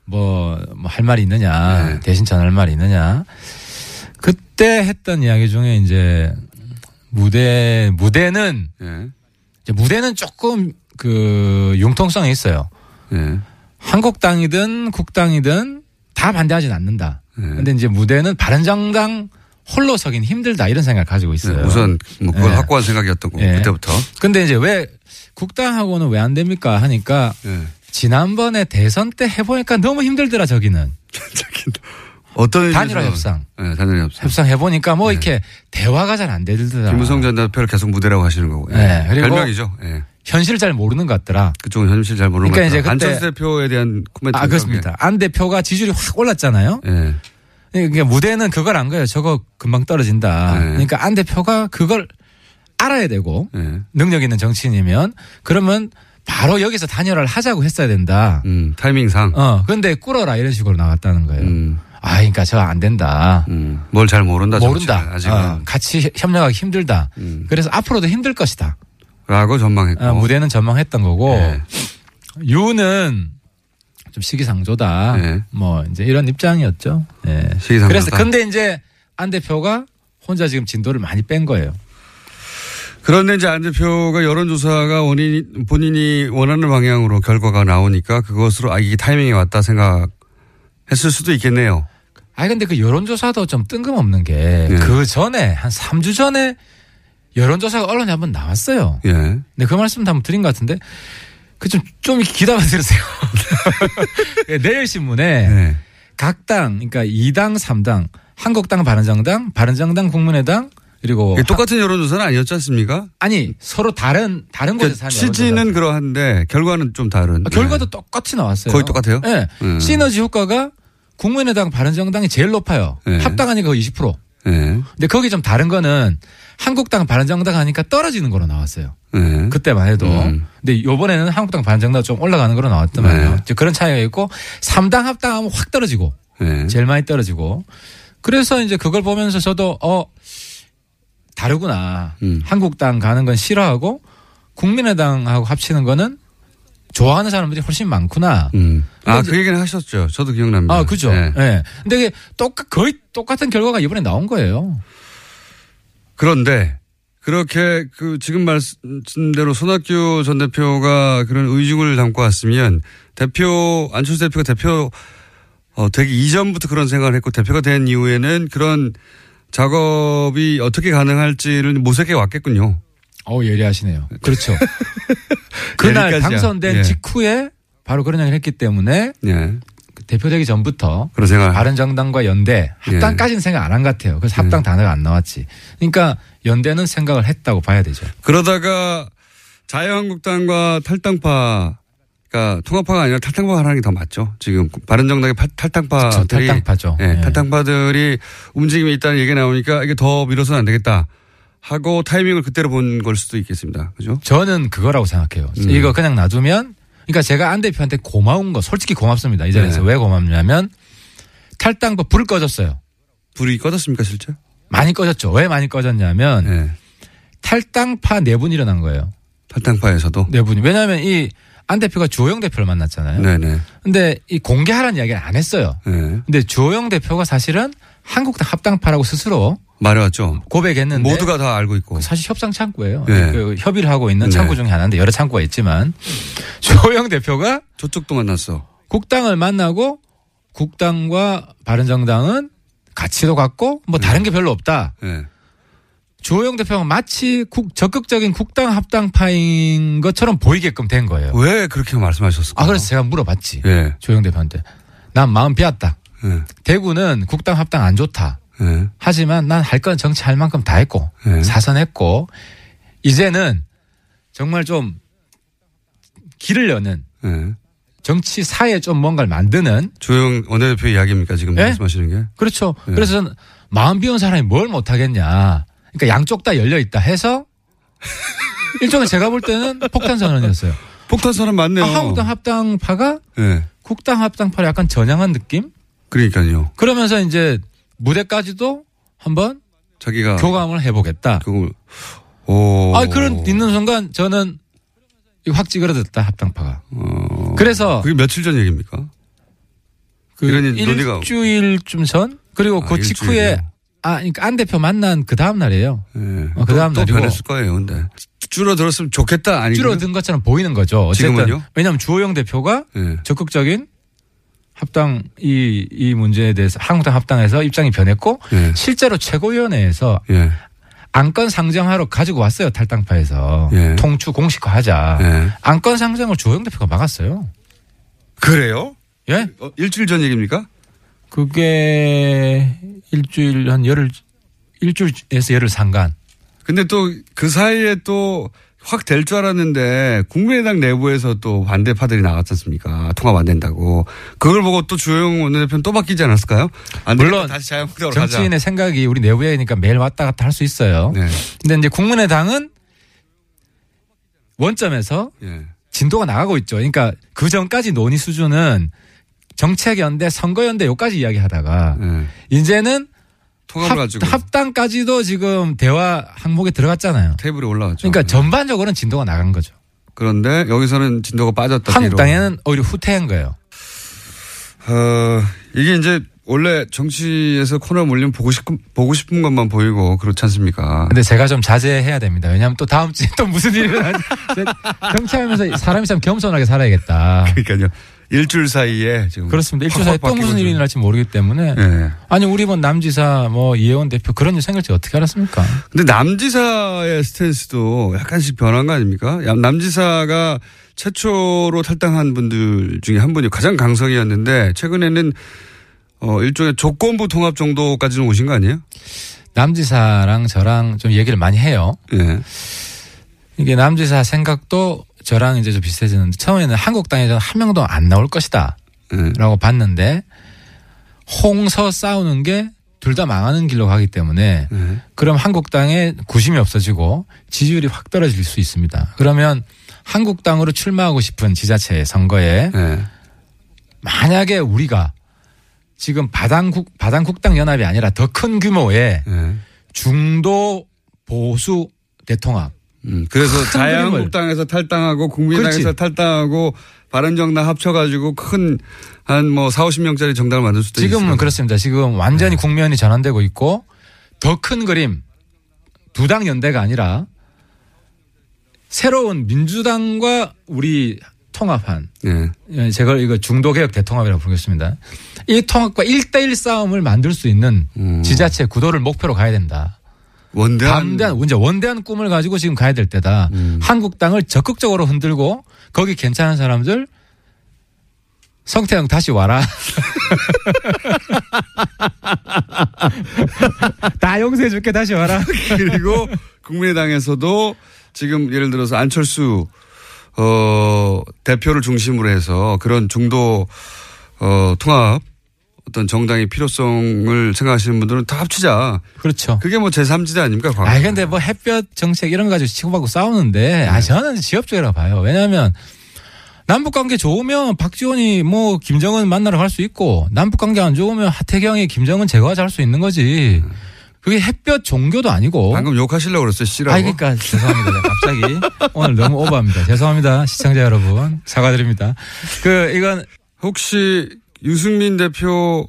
뭐뭐할 말이 있느냐 음. 네. 대신 전할 말이 있느냐 그때 했던 이야기 중에 이제 무대 무대는 예. 이제 무대는 조금 그 융통성이 있어요. 예. 한국당이든 국당이든 다 반대하진 않는다. 네. 근데 이제 무대는 바른정당 홀로 서긴 힘들다 이런 생각을 가지고 있어요. 네, 우선 뭐 그걸 예. 확고한 생각이었던 거고 예. 그때부터. 근데 이제 왜 국당하고는 왜 안 됩니까 하니까 예. 지난번에 대선 때 해보니까 너무 힘들더라 저기는 어떤 단일화 협상. 예, 단일화 협상. 협상 해보니까 뭐 이렇게 대화가 잘 안 되더라. 김무성 전 대표를 계속 무대라고 하시는 거고. 예. 네, 그리고 별명이죠. 예. 현실을 잘 모르는 것 같더라. 그쪽은 현실 잘 모르는 그러니까 것. 그때- 안철수 대표에 대한 코멘트. 아 그렇습니다. 안 대표가 지지율이 확 올랐잖아요. 예. 그러니까 무대는 그걸 안 거예요. 저거 금방 떨어진다. 네. 그러니까 안 대표가 그걸 알아야 되고 예. 능력 있는 정치인이면 그러면 바로 여기서 단일화를 하자고 했어야 된다. 음, 타이밍상. 어, 근데 꿇어라 이런 식으로 나왔다는 거예요. 음, 아, 그러니까 저 안 된다. 음. 뭘 잘 모른다. 모른다. 아직은. 어, 같이 협력하기 힘들다. 음. 그래서 앞으로도 힘들 것이다. 라고 전망했고. 어, 무대는 전망했던 거고 예. 유는 좀 시기상조다. 예. 뭐 이제 이런 입장이었죠. 예. 시기상조다. 그래서 근데 이제 안 대표가 혼자 지금 진도를 많이 뺀 거예요. 그런데 이제 안 대표가 여론조사가 원인, 본인이 원하는 방향으로 결과가 나오니까 그것으로 아, 이게 타이밍이 왔다 생각했을 수도 있겠네요. 아니 근데 그 여론조사도 좀 뜬금없는 게 예. 그 전에 한 3주 전에 여론조사가 언론에 한번 나왔어요. 예. 근데 그 말씀도 한번 드린 것 같은데 그좀좀 기다려 들으세요. 예, 내일 신문에 네. 각 당, 그러니까 2당, 3당, 한국당, 바른정당, 바른정당, 국민의당 그리고 똑같은 여론조사는 아니었지 않습니까? 아니 서로 다른 다른 곳에서 그러니까 하는 취지는. 그러한데 결과는 좀 다른. 아, 결과도 네. 똑같이 나왔어요. 거의 똑같아요? 네. 음. 시너지 효과가 국민의당, 바른정당이 제일 높아요. 네. 합당하니까 거의 20%. 네. 근데 거기 좀 다른 거는 한국당, 바른정당 하니까 떨어지는 거로 나왔어요. 네. 그때만 해도. 음. 근데 요번에는 한국당, 바른정당 좀 올라가는 거로 나왔더만요. 네. 이제 그런 차이가 있고 3당 합당하면 확 떨어지고 네. 제일 많이 떨어지고 그래서 이제 그걸 보면서 저도 어 다르구나. 음. 한국당 가는 건 싫어하고 국민의당하고 합치는 거는 좋아하는 사람들이 훨씬 많구나. 음. 아, 그 얘기는 하셨죠. 저도 기억납니다. 아, 그죠. 예. 네. 근데 그게 똑같, 거의 똑같은 결과가 이번에 나온 거예요. 그런데 그렇게 그 지금 말씀대로 손학규 전 대표가 그런 의중을 담고 왔으면 대표 안철수 대표가 대표 어, 되기 이전부터 그런 생각을 했고 대표가 된 이후에는 그런 작업이 어떻게 가능할지를 모색해 왔겠군요. 어 예리하시네요. 그렇죠. 그날. 당선된 예. 직후에 바로 그런 얘기를 했기 때문에 예. 대표되기 전부터 생각. 바른정당과 연대 합당까지는 생각 안 한 것 같아요. 그래서 합당 단어가 안 나왔지. 그러니까 연대는 생각을 했다고 봐야 되죠. 그러다가 자유한국당과 탈당파, 그러니까 통합파가 아니라 탈당파가 하는 게 더 맞죠. 지금 바른정당의 파- 탈당파들이. 그쵸, 탈당파죠. 예, 예. 탈당파들이 움직임이 있다는 얘기가 나오니까 이게 더 밀어서는 안 되겠다. 하고 타이밍을 그때로 본 걸 수도 있겠습니다. 그죠? 저는 그거라고 생각해요. 음. 이거 그냥 놔두면 그러니까 제가 안 대표한테 고마운 거 솔직히 고맙습니다. 이 자리에서 네. 왜 고맙냐면 탈당파 불을 꺼졌어요. 불이 꺼졌습니까, 실제? 많이 꺼졌죠. 왜 많이 꺼졌냐면 예. 탈당파 내분이 일어난 거예요. 탈당파에서도. 내분이. 왜냐하면 이 안 대표가 주호영 대표를 만났잖아요. 네네. 근데 이 공개하라는 이야기를 안 했어요. 예. 근데 주호영 대표가 사실은 한국당 합당파라고 스스로 말해왔죠. 고백했는데 모두가 다 알고 있고. 사실 협상 창구예요. 네. 그 협의를 하고 있는 네. 창구 중에 하나인데 여러 창구가 있지만 주호영 대표가 저쪽도 만났어. 국당을 만나고 국당과 바른정당은 가치도 같고 뭐 다른 게 별로 없다. 예. 주호영 대표가 마치 국- 적극적인 국당 합당파인 것처럼 보이게끔 된 거예요. 왜 그렇게 말씀하셨을까? 아 그래서 제가 물어봤지. 예. 조영 대표한테. 난 마음 비었다. 예. 대구는 국당 합당 안 좋다. 예. 하지만 난 할 건 정치할 만큼 다 했고 네. 사선했고 이제는 정말 좀 길을 여는 예. 정치 사회에 좀 뭔가를 만드는 조영 원내대표 이야기입니까 지금 예? 말씀하시는 게? 그렇죠. 네. 그래서 마음 비운 사람이 뭘 못하겠냐. 그러니까 양쪽 다 열려 있다 해서 일종의 제가 볼 때는 폭탄 선언이었어요. 폭탄 선언 맞네요. 아, 한국당 합당파가 예. 국당 합당파를 약간 전향한 느낌? 그러니까요. 그러면서 이제 무대까지도 한번 자기가 교감을 해보겠다. 그걸 오. 아, 그런 있는 순간 저는 확 찌그러졌다 합당파가. 어. 그래서 그게 며칠 전 얘기입니까? 그 일주일쯤 전 그리고 아, 그 직후에? 아, 그러니까 안 대표 만난 그 다음 날이에요. 예. 어, 그 또- 다음 또 날이고. 변했을 거예요. 근데 줄어들었으면 좋겠다 아니 줄어든 것처럼 보이는 거죠. 어쨌든 지금은요? 왜냐하면 주호영 대표가 예. 적극적인 합당 이, 이 문제에 대해서 한국당 합당에서 입장이 변했고 예. 실제로 최고위원회에서 예. 안건 상정하러 가지고 왔어요 탈당파에서 예. 통추 공식화하자. 예. 안건 상정을 주호영 대표가 막았어요. 그래요? 예? 어, 일주일 전 얘기입니까? 그게 일주일 한 열흘 일주일에서 열흘 상간. 근데 또 그 사이에 또 확 될 줄 알았는데 국민의당 내부에서 또 반대파들이 나왔지 않습니까? 통합 안 된다고. 그걸 보고 또 주호영 원내대표는 또 바뀌지 않았을까요? 물론 다시 자유한국당으로 가자. 정치인의 생각이 우리 내부에니까 매일 왔다 갔다 할 수 있어요. 네. 근데 이제 국민의당은 원점에서 예. 진도가 나가고 있죠. 그러니까 그 전까지 논의 수준은 정책연대, 선거연대 요까지 이야기하다가 예. 이제는 통합을 합, 가지고 합당까지도 지금 대화 항목에 들어갔잖아요. 테이블에 올라왔죠. 그러니까 네. 전반적으로는 진도가 나간 거죠. 그런데 여기서는 진도가 빠졌다. 뒤로. 한국당에는 오히려 후퇴한 거예요. 어, 이게 이제 원래 정치에서 코너 몰리면 보고 싶은, 보고 싶은 것만 보이고 그렇지 않습니까? 근데 제가 좀 자제해야 됩니다. 왜냐하면 또 다음 주에 또 무슨 일이 일어나지. 정치하면서 사람이 참 겸손하게 살아야겠다. 그러니까요. 일주일 사이에 지금. 그렇습니다. 일주일 사이에 또확 무슨 일이 일어날지 모르기 때문에. 예. 아니 우리 뭐 남지사 뭐 이혜원 대표 그런 일 생길지 어떻게 알았습니까? 근데 남지사의 스탠스도 약간씩 변한 거 아닙니까? 야, 남지사가 최초로 탈당한 분들 중에 한 분이 가장 강성이었는데 최근에는 어, 일종의 조건부 통합 정도까지는 오신 거 아니에요? 남지사랑 저랑 좀 얘기를 많이 해요. 예. 이게 남지사 생각도 저랑 이제 좀 비슷해지는데 처음에는 한국당에서는 한 명도 안 나올 것이다 예. 라고 봤는데 홍서 싸우는 게 둘 다 망하는 길로 가기 때문에 예. 그럼 한국당의 구심이 없어지고 지지율이 확 떨어질 수 있습니다. 그러면 한국당으로 출마하고 싶은 지자체 선거에 예. 만약에 우리가 지금 바당국 바당국당 연합이 아니라 더 큰 규모의 예. 중도 보수 대통합 음, 그래서 큰 자유한국당에서 탈당하고 국민당에서 그렇지. 탈당하고 바른정당 합쳐가지고 큰 한 뭐 4, 50명짜리 정당을 만들 수도 있어요. 지금은 그렇습니다. 지금 네. 완전히 국면이 전환되고 있고 더 큰 그림 두 당 연대가 아니라 새로운 민주당과 우리 통합한 예. 예, 제가 이거 중도개혁 대통합이라고 부르겠습니다. 이 통합과 1대1 싸움을 만들 수 있는 음. 지자체 구도를 목표로 가야 된다. 원대한 담대한, 이제 원대한 꿈을 가지고 지금 가야 될 때다. 음. 한국당을 적극적으로 흔들고 거기 괜찮은 사람들 성태형 다시 와라. 다 용서해 줄게 다시 와라. 그리고 국민의당에서도 지금 예를 들어서 안철수 어 대표를 중심으로 해서 그런 중도 어 통합 어떤 정당의 필요성을 생각하시는 분들은 다 합치자. 그렇죠. 그게 뭐 제3지대 아닙니까? 과거. 아 근데 뭐 햇볕 정책 이런 거 가지고 치고받고 싸우는데 아 저는 지엽적이라고 봐요. 왜냐하면 남북 관계 좋으면 박지원이 뭐 김정은 만나러 갈 수 있고 남북 관계 안 좋으면 하태경이 김정은 제거하자 할 수 있는 거지. 그게 햇볕 종교도 아니고. 방금 욕하시려고 그랬어요. 씨라고. 아, 그러니까 죄송합니다. 갑자기 오늘 너무 오버합니다. 죄송합니다. 시청자 여러분 사과드립니다. 그 이건 혹시 유승민 대표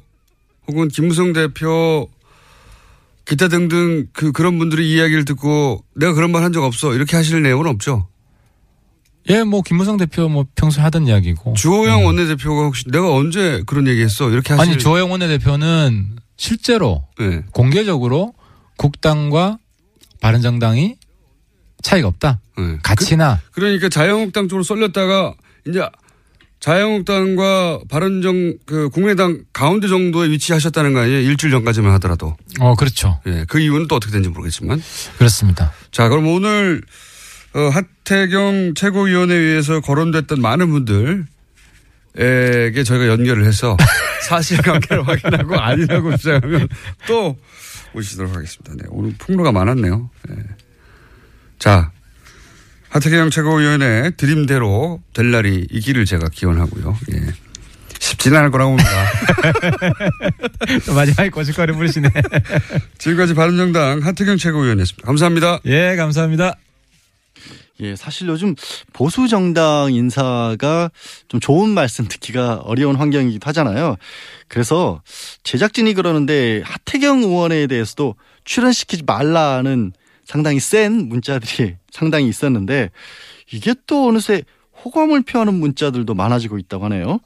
혹은 김무성 대표 기타 등등 그 그런 분들의 이야기를 듣고 내가 그런 말 한 적 없어 이렇게 하실 내용은 없죠. 예, 뭐 김무성 대표 뭐 평소 에 하던 이야기고. 주호영 원내대표가 혹시 내가 언제 그런 얘기했어 이렇게 하실 아니 조영 원내대표는 실제로 네. 공개적으로 국당과 바른정당이 차이가 없다. 네. 가치나 그, 러니까 자유한국당 쪽으로 쏠렸다가 이제 자유한국당과 바른정 그 국민의당 가운데 정도에 위치하셨다는 거 아니에요? 일주일 전까지만 하더라도. 어 그렇죠. 예. 그 이유는 또 어떻게 된지 모르겠지만. 그렇습니다. 자, 그럼 오늘 어, 하태경 최고위원회의에서 거론됐던 많은 분들 에게 저희가 연결을 해서 사실관계를 확인하고 아니라고 주장하면 또 오시도록 하겠습니다. 네, 오늘 폭로가 많았네요. 네. 자, 하태경 최고위원회 드림대로 될 날이 이기를 제가 기원하고요. 예. 쉽지는 않을 거라고 봅니다. 마지막에 고춧가루 부르시네. 지금까지 바른정당 하태경 최고위원이었습니다. 감사합니다. 예, 감사합니다. 예, 사실 요즘 보수 정당 인사가 좀 좋은 말씀 듣기가 어려운 환경이기도 하잖아요. 그래서 제작진이 그러는데 하태경 의원에 대해서도 출연시키지 말라는 상당히 센 문자들이 상당히 있었는데 이게 또 어느새 호감을 표하는 문자들도 많아지고 있다고 하네요.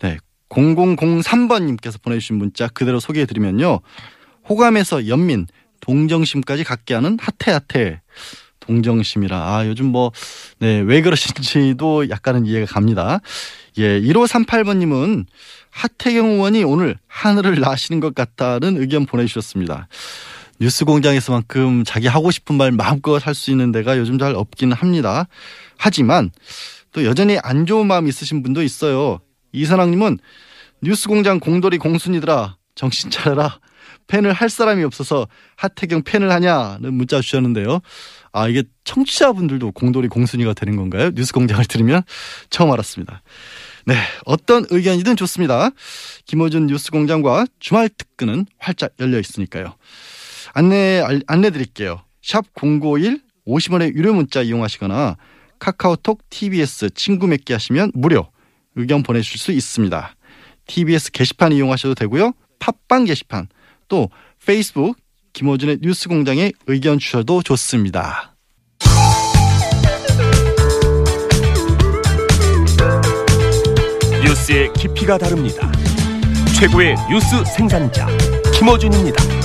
네. 0003번님께서 보내주신 문자 그대로 소개해드리면요. 호감에서 연민, 동정심까지 갖게 하는 하태하태. 동정심이라. 아, 요즘 뭐, 네, 왜 그러신지도 약간은 이해가 갑니다. 예, 1538번님은 하태경 의원이 오늘 하늘을 나시는 것 같다는 의견 보내주셨습니다. 뉴스 공장에서만큼 자기 하고 싶은 말 마음껏 할 수 있는 데가 요즘 잘 없기는 합니다. 하지만 또 여전히 안 좋은 마음 있으신 분도 있어요. 이선왕님은 뉴스 공장 공돌이 공순이더라. 정신 차려라. 팬을 할 사람이 없어서 하태경 팬을 하냐는 문자 주셨는데요. 아, 이게 청취자분들도 공돌이 공순이가 되는 건가요? 뉴스 공장을 들으면 처음 알았습니다. 네, 어떤 의견이든 좋습니다. 김호준 뉴스 공장과 주말 특근은 활짝 열려 있으니까요. 안내, 안내 드릴게요. 샵 051 50원의 유료 문자 이용하시거나 카카오톡 TBS 친구 맺기 하시면 무료 의견 보내실 수 있습니다. TBS 게시판 이용하셔도 되고요. 팟빵 게시판 또 페이스북 김호준의 뉴스 공장에 의견 주셔도 좋습니다. 뉴스의 깊이가 다릅니다. 최고의 뉴스 생산자 김어준입니다.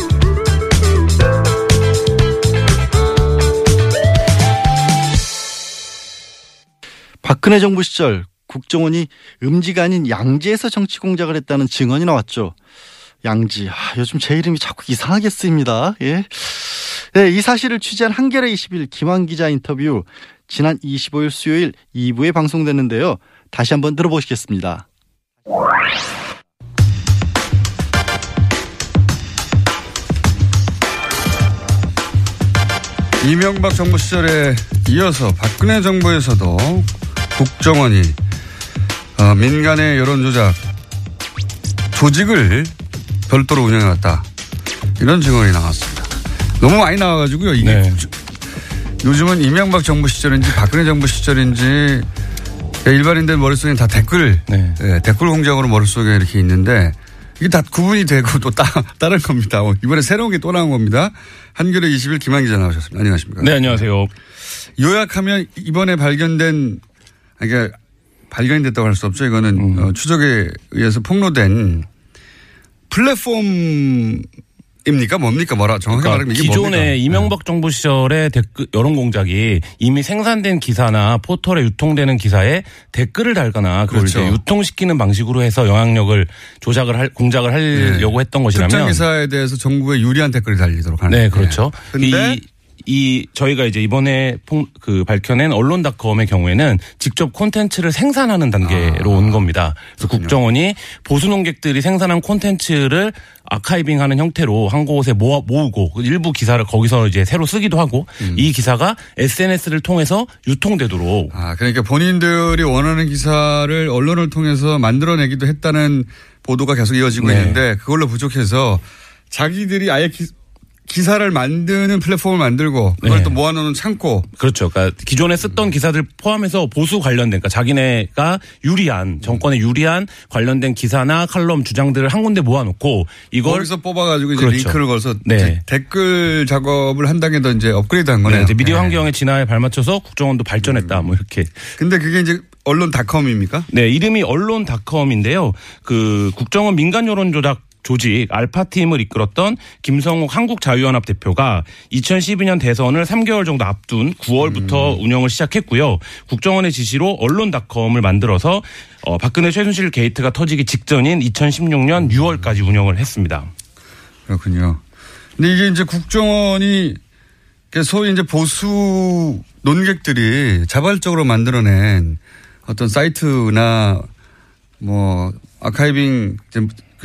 박근혜 정부 시절 국정원이 음지가 아닌 양지에서 정치 공작을 했다는 증언이 나왔죠. 양지. 아, 요즘 제 이름이 자꾸 이상하게 쓰입니다. 예. 네, 이 사실을 취재한 한겨레 20일 김환 기자 인터뷰 지난 25일 수요일 2부에 방송됐는데요. 다시 한번 들어보시겠습니다. 이명박 정부 시절에 이어서 박근혜 정부에서도 국정원이 어, 민간의 여론조작 조직을 별도로 운영해왔다. 이런 증언이 나왔습니다. 너무 많이 나와가지고요. 이게 네. 요즘은 이명박 정부 시절인지 박근혜 정부 시절인지 일반인들 머릿속에 다 댓글, 네. 예, 댓글 공작으로 머릿속에 이렇게 있는데 이게 다 구분이 되고 또 따, 다른 겁니다. 어, 이번에 새로운 게 또 나온 겁니다. 한겨레 20일 김한 기자 나오셨습니다. 안녕하십니까. 네, 안녕하세요. 요약하면 이번에 발견된, 그러니까 발견이 됐다고 할 수 없죠. 이거는 음. 어, 추적에 의해서 폭로된 플랫폼 입니까? 뭡니까? 뭐라 정확하게 그러니까 말하면 이게 기존의 뭡니까? 네. 이명박 정부 시절의 댓글 여론 공작이 이미 생산된 기사나 포털에 유통되는 기사에 댓글을 달거나 그걸 그렇죠. 유통시키는 방식으로 해서 영향력을 조작을 할 공작을 하려고 했던 특정 것이라면 기사에 대해서 정부에 유리한 댓글이 달리도록 하는. 네, 그렇죠. 근데 이, 이 저희가 이제 이번에 폭- 그 밝혀낸 언론닷컴의 경우에는 직접 콘텐츠를 생산하는 단계로 아, 온 겁니다. 그래서 국정원이 보수 농객들이 생산한 콘텐츠를 아카이빙하는 형태로 한 곳에 모아 모으고 그 일부 기사를 거기서 이제 새로 쓰기도 하고 음. 이 기사가 SNS를 통해서 유통되도록 아, 그러니까 본인들이 원하는 기사를 언론을 통해서 만들어내기도 했다는 보도가 계속 이어지고 네. 있는데 그걸로 부족해서 자기들이 아예 기, 기사를 만드는 플랫폼을 만들고 그걸 네. 또 모아놓는 창고 그렇죠. 그러니까 기존에 썼던 기사들 포함해서 보수 관련된, 그러니까 자기네가 유리한 정권에 유리한 관련된 기사나 칼럼 주장들을 한 군데 모아놓고 이걸 거기서 뽑아가지고 이제 그렇죠. 링크를 걸어서 네. 댓글 작업을 한 단계 더 이제 업그레이드한 거네요. 네, 이제 미디어 네. 환경의 진화에 발맞춰서 국정원도 발전했다. 뭐 이렇게. 근데 그게 이제 언론닷컴입니까? 네, 이름이 언론닷컴인데요. 그 국정원 민간 여론 조작 조직 알파팀을 이끌었던 김성욱 한국자유연합 대표가 2012년 대선을 3개월 정도 앞둔 9월부터 운영을 시작했고요. 국정원의 지시로 언론닷컴을 만들어서 어, 박근혜 최순실 게이트가 터지기 직전인 2016년 6월까지 운영을 했습니다. 그렇군요. 근데 이게 이제 국정원이 그 소위 이제 보수 논객들이 자발적으로 만들어낸 어떤 사이트나 뭐 archiving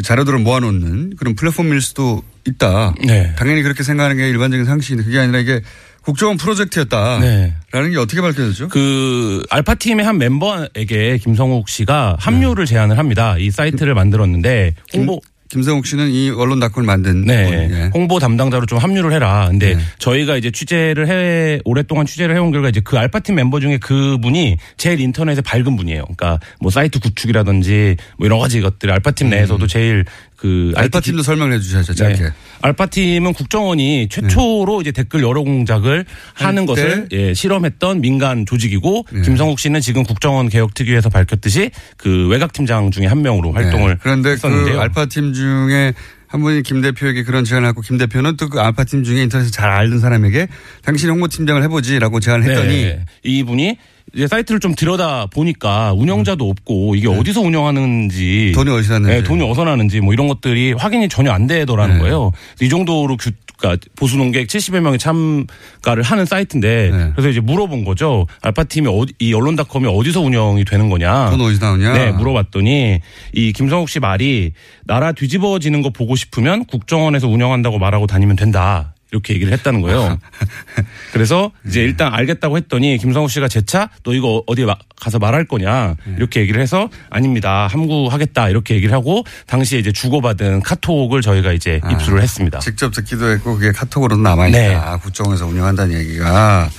그 자료들을 모아놓는 그런 플랫폼일 수도 있다. 네. 당연히 그렇게 생각하는 게 일반적인 상식인데 그게 아니라 이게 국정원 프로젝트였다라는 네. 게 어떻게 밝혀졌죠? 그 알파 팀의 한 멤버에게 김성욱 씨가 합류를 제안을 합니다. 이 사이트를 만들었는데 홍보 김성욱 씨는 이 언론 닷컴을 만든 네. 분, 예. 홍보 담당자로 좀 합류를 해라. 근데 네. 저희가 이제 취재를 해, 오랫동안 취재를 해온 결과 이제 그 알파팀 멤버 중에 그 분이 제일 인터넷에 밝은 분이에요. 그러니까 뭐 사이트 구축이라든지 뭐 여러 가지 것들 알파팀 내에서도 제일 그 음. 알파 팀도 설명을 해 주셔야죠. 짧게. 네. 알파 팀은 국정원이 최초로 이제 댓글 여러 공작을 하는 때? 것을 예, 실험했던 민간 조직이고 네. 김성욱 씨는 지금 국정원 개혁 특위에서 밝혔듯이 그 외곽 팀장 중에 한 명으로 활동을 네. 그런데 했었는데요. 그 알파 팀 중에 한 분이 김 대표에게 그런 제안을 하고 김 대표는 또 그 알파 팀 중에 인터넷에 잘 알던 사람에게 당신이 홍보 팀장을 해보지라고 제안을 했더니 네. 이분이 이제 사이트를 좀 들여다 보니까 운영자도 없고 이게 어디서 운영하는지 네. 돈이 어디서 났는지. 네, 돈이 어디서 나는지 뭐 이런 것들이 확인이 전혀 안 되더라는 네. 거예요. 이 정도로 규, 그러니까 보수 농객 70여 명이 참가를 하는 사이트인데 네. 그래서 이제 물어본 거죠. 알파 팀이 어디 이 언론닷컴이 어디서 운영이 되는 거냐. 돈 어디서 나오냐? 네, 물어봤더니 이 김성욱 씨 말이 나라 뒤집어지는 거 보고 싶으면 국정원에서 운영한다고 말하고 다니면 된다. 이렇게 얘기를 했다는 거예요. 그래서 이제 일단 알겠다고 했더니 김성욱 씨가 재차 너 이거 어디에 마- 가서 말할 거냐 이렇게 얘기를 해서 아닙니다. 함구하겠다 이렇게 얘기를 하고 당시에 이제 주고받은 카톡을 저희가 이제 아. 입수를 했습니다. 직접 듣기도 했고 그게 카톡으로도 남아 있다. 네. 국정원에서 운영한다는 얘기가.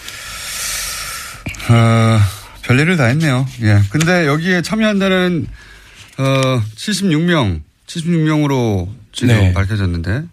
어, 별일을 다 했네요. 예. 근데 여기에 참여한다는 어, 76명, 76명으로 지금 네. 밝혀졌는데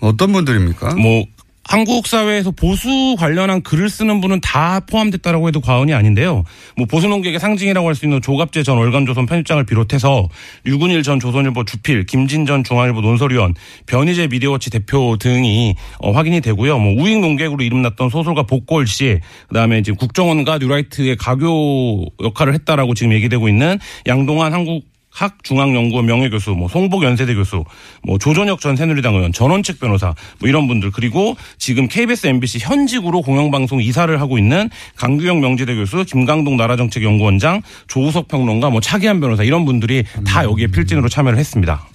어떤 분들입니까? 뭐 한국 사회에서 보수 관련한 글을 쓰는 분은 다 포함됐다라고 해도 과언이 아닌데요. 뭐 보수 농객의 상징이라고 할 수 있는 조갑재 전 월간조선 편집장을 비롯해서 류근일 전 조선일보 주필, 김진 전 중앙일보 논설위원, 변희재 미디어워치 대표 등이 어, 확인이 되고요. 뭐 우익 농객으로 이름났던 소설가 복골 씨, 그다음에 지금 국정원과 뉴라이트의 가교 역할을 했다라고 지금 얘기되고 있는 양동환 한국 학중앙연구원 명예교수, 뭐 송복 연세대 교수, 뭐 조전혁 전 새누리당 의원, 전원책 변호사, 뭐 이런 분들 그리고 지금 KBS, MBC 현직으로 공영방송 이사를 하고 있는 강규영 명지대 교수, 김강동 나라정책연구원장, 조우석 평론가, 뭐 차기한 변호사 이런 분들이 다 여기에 필진으로 참여를 했습니다.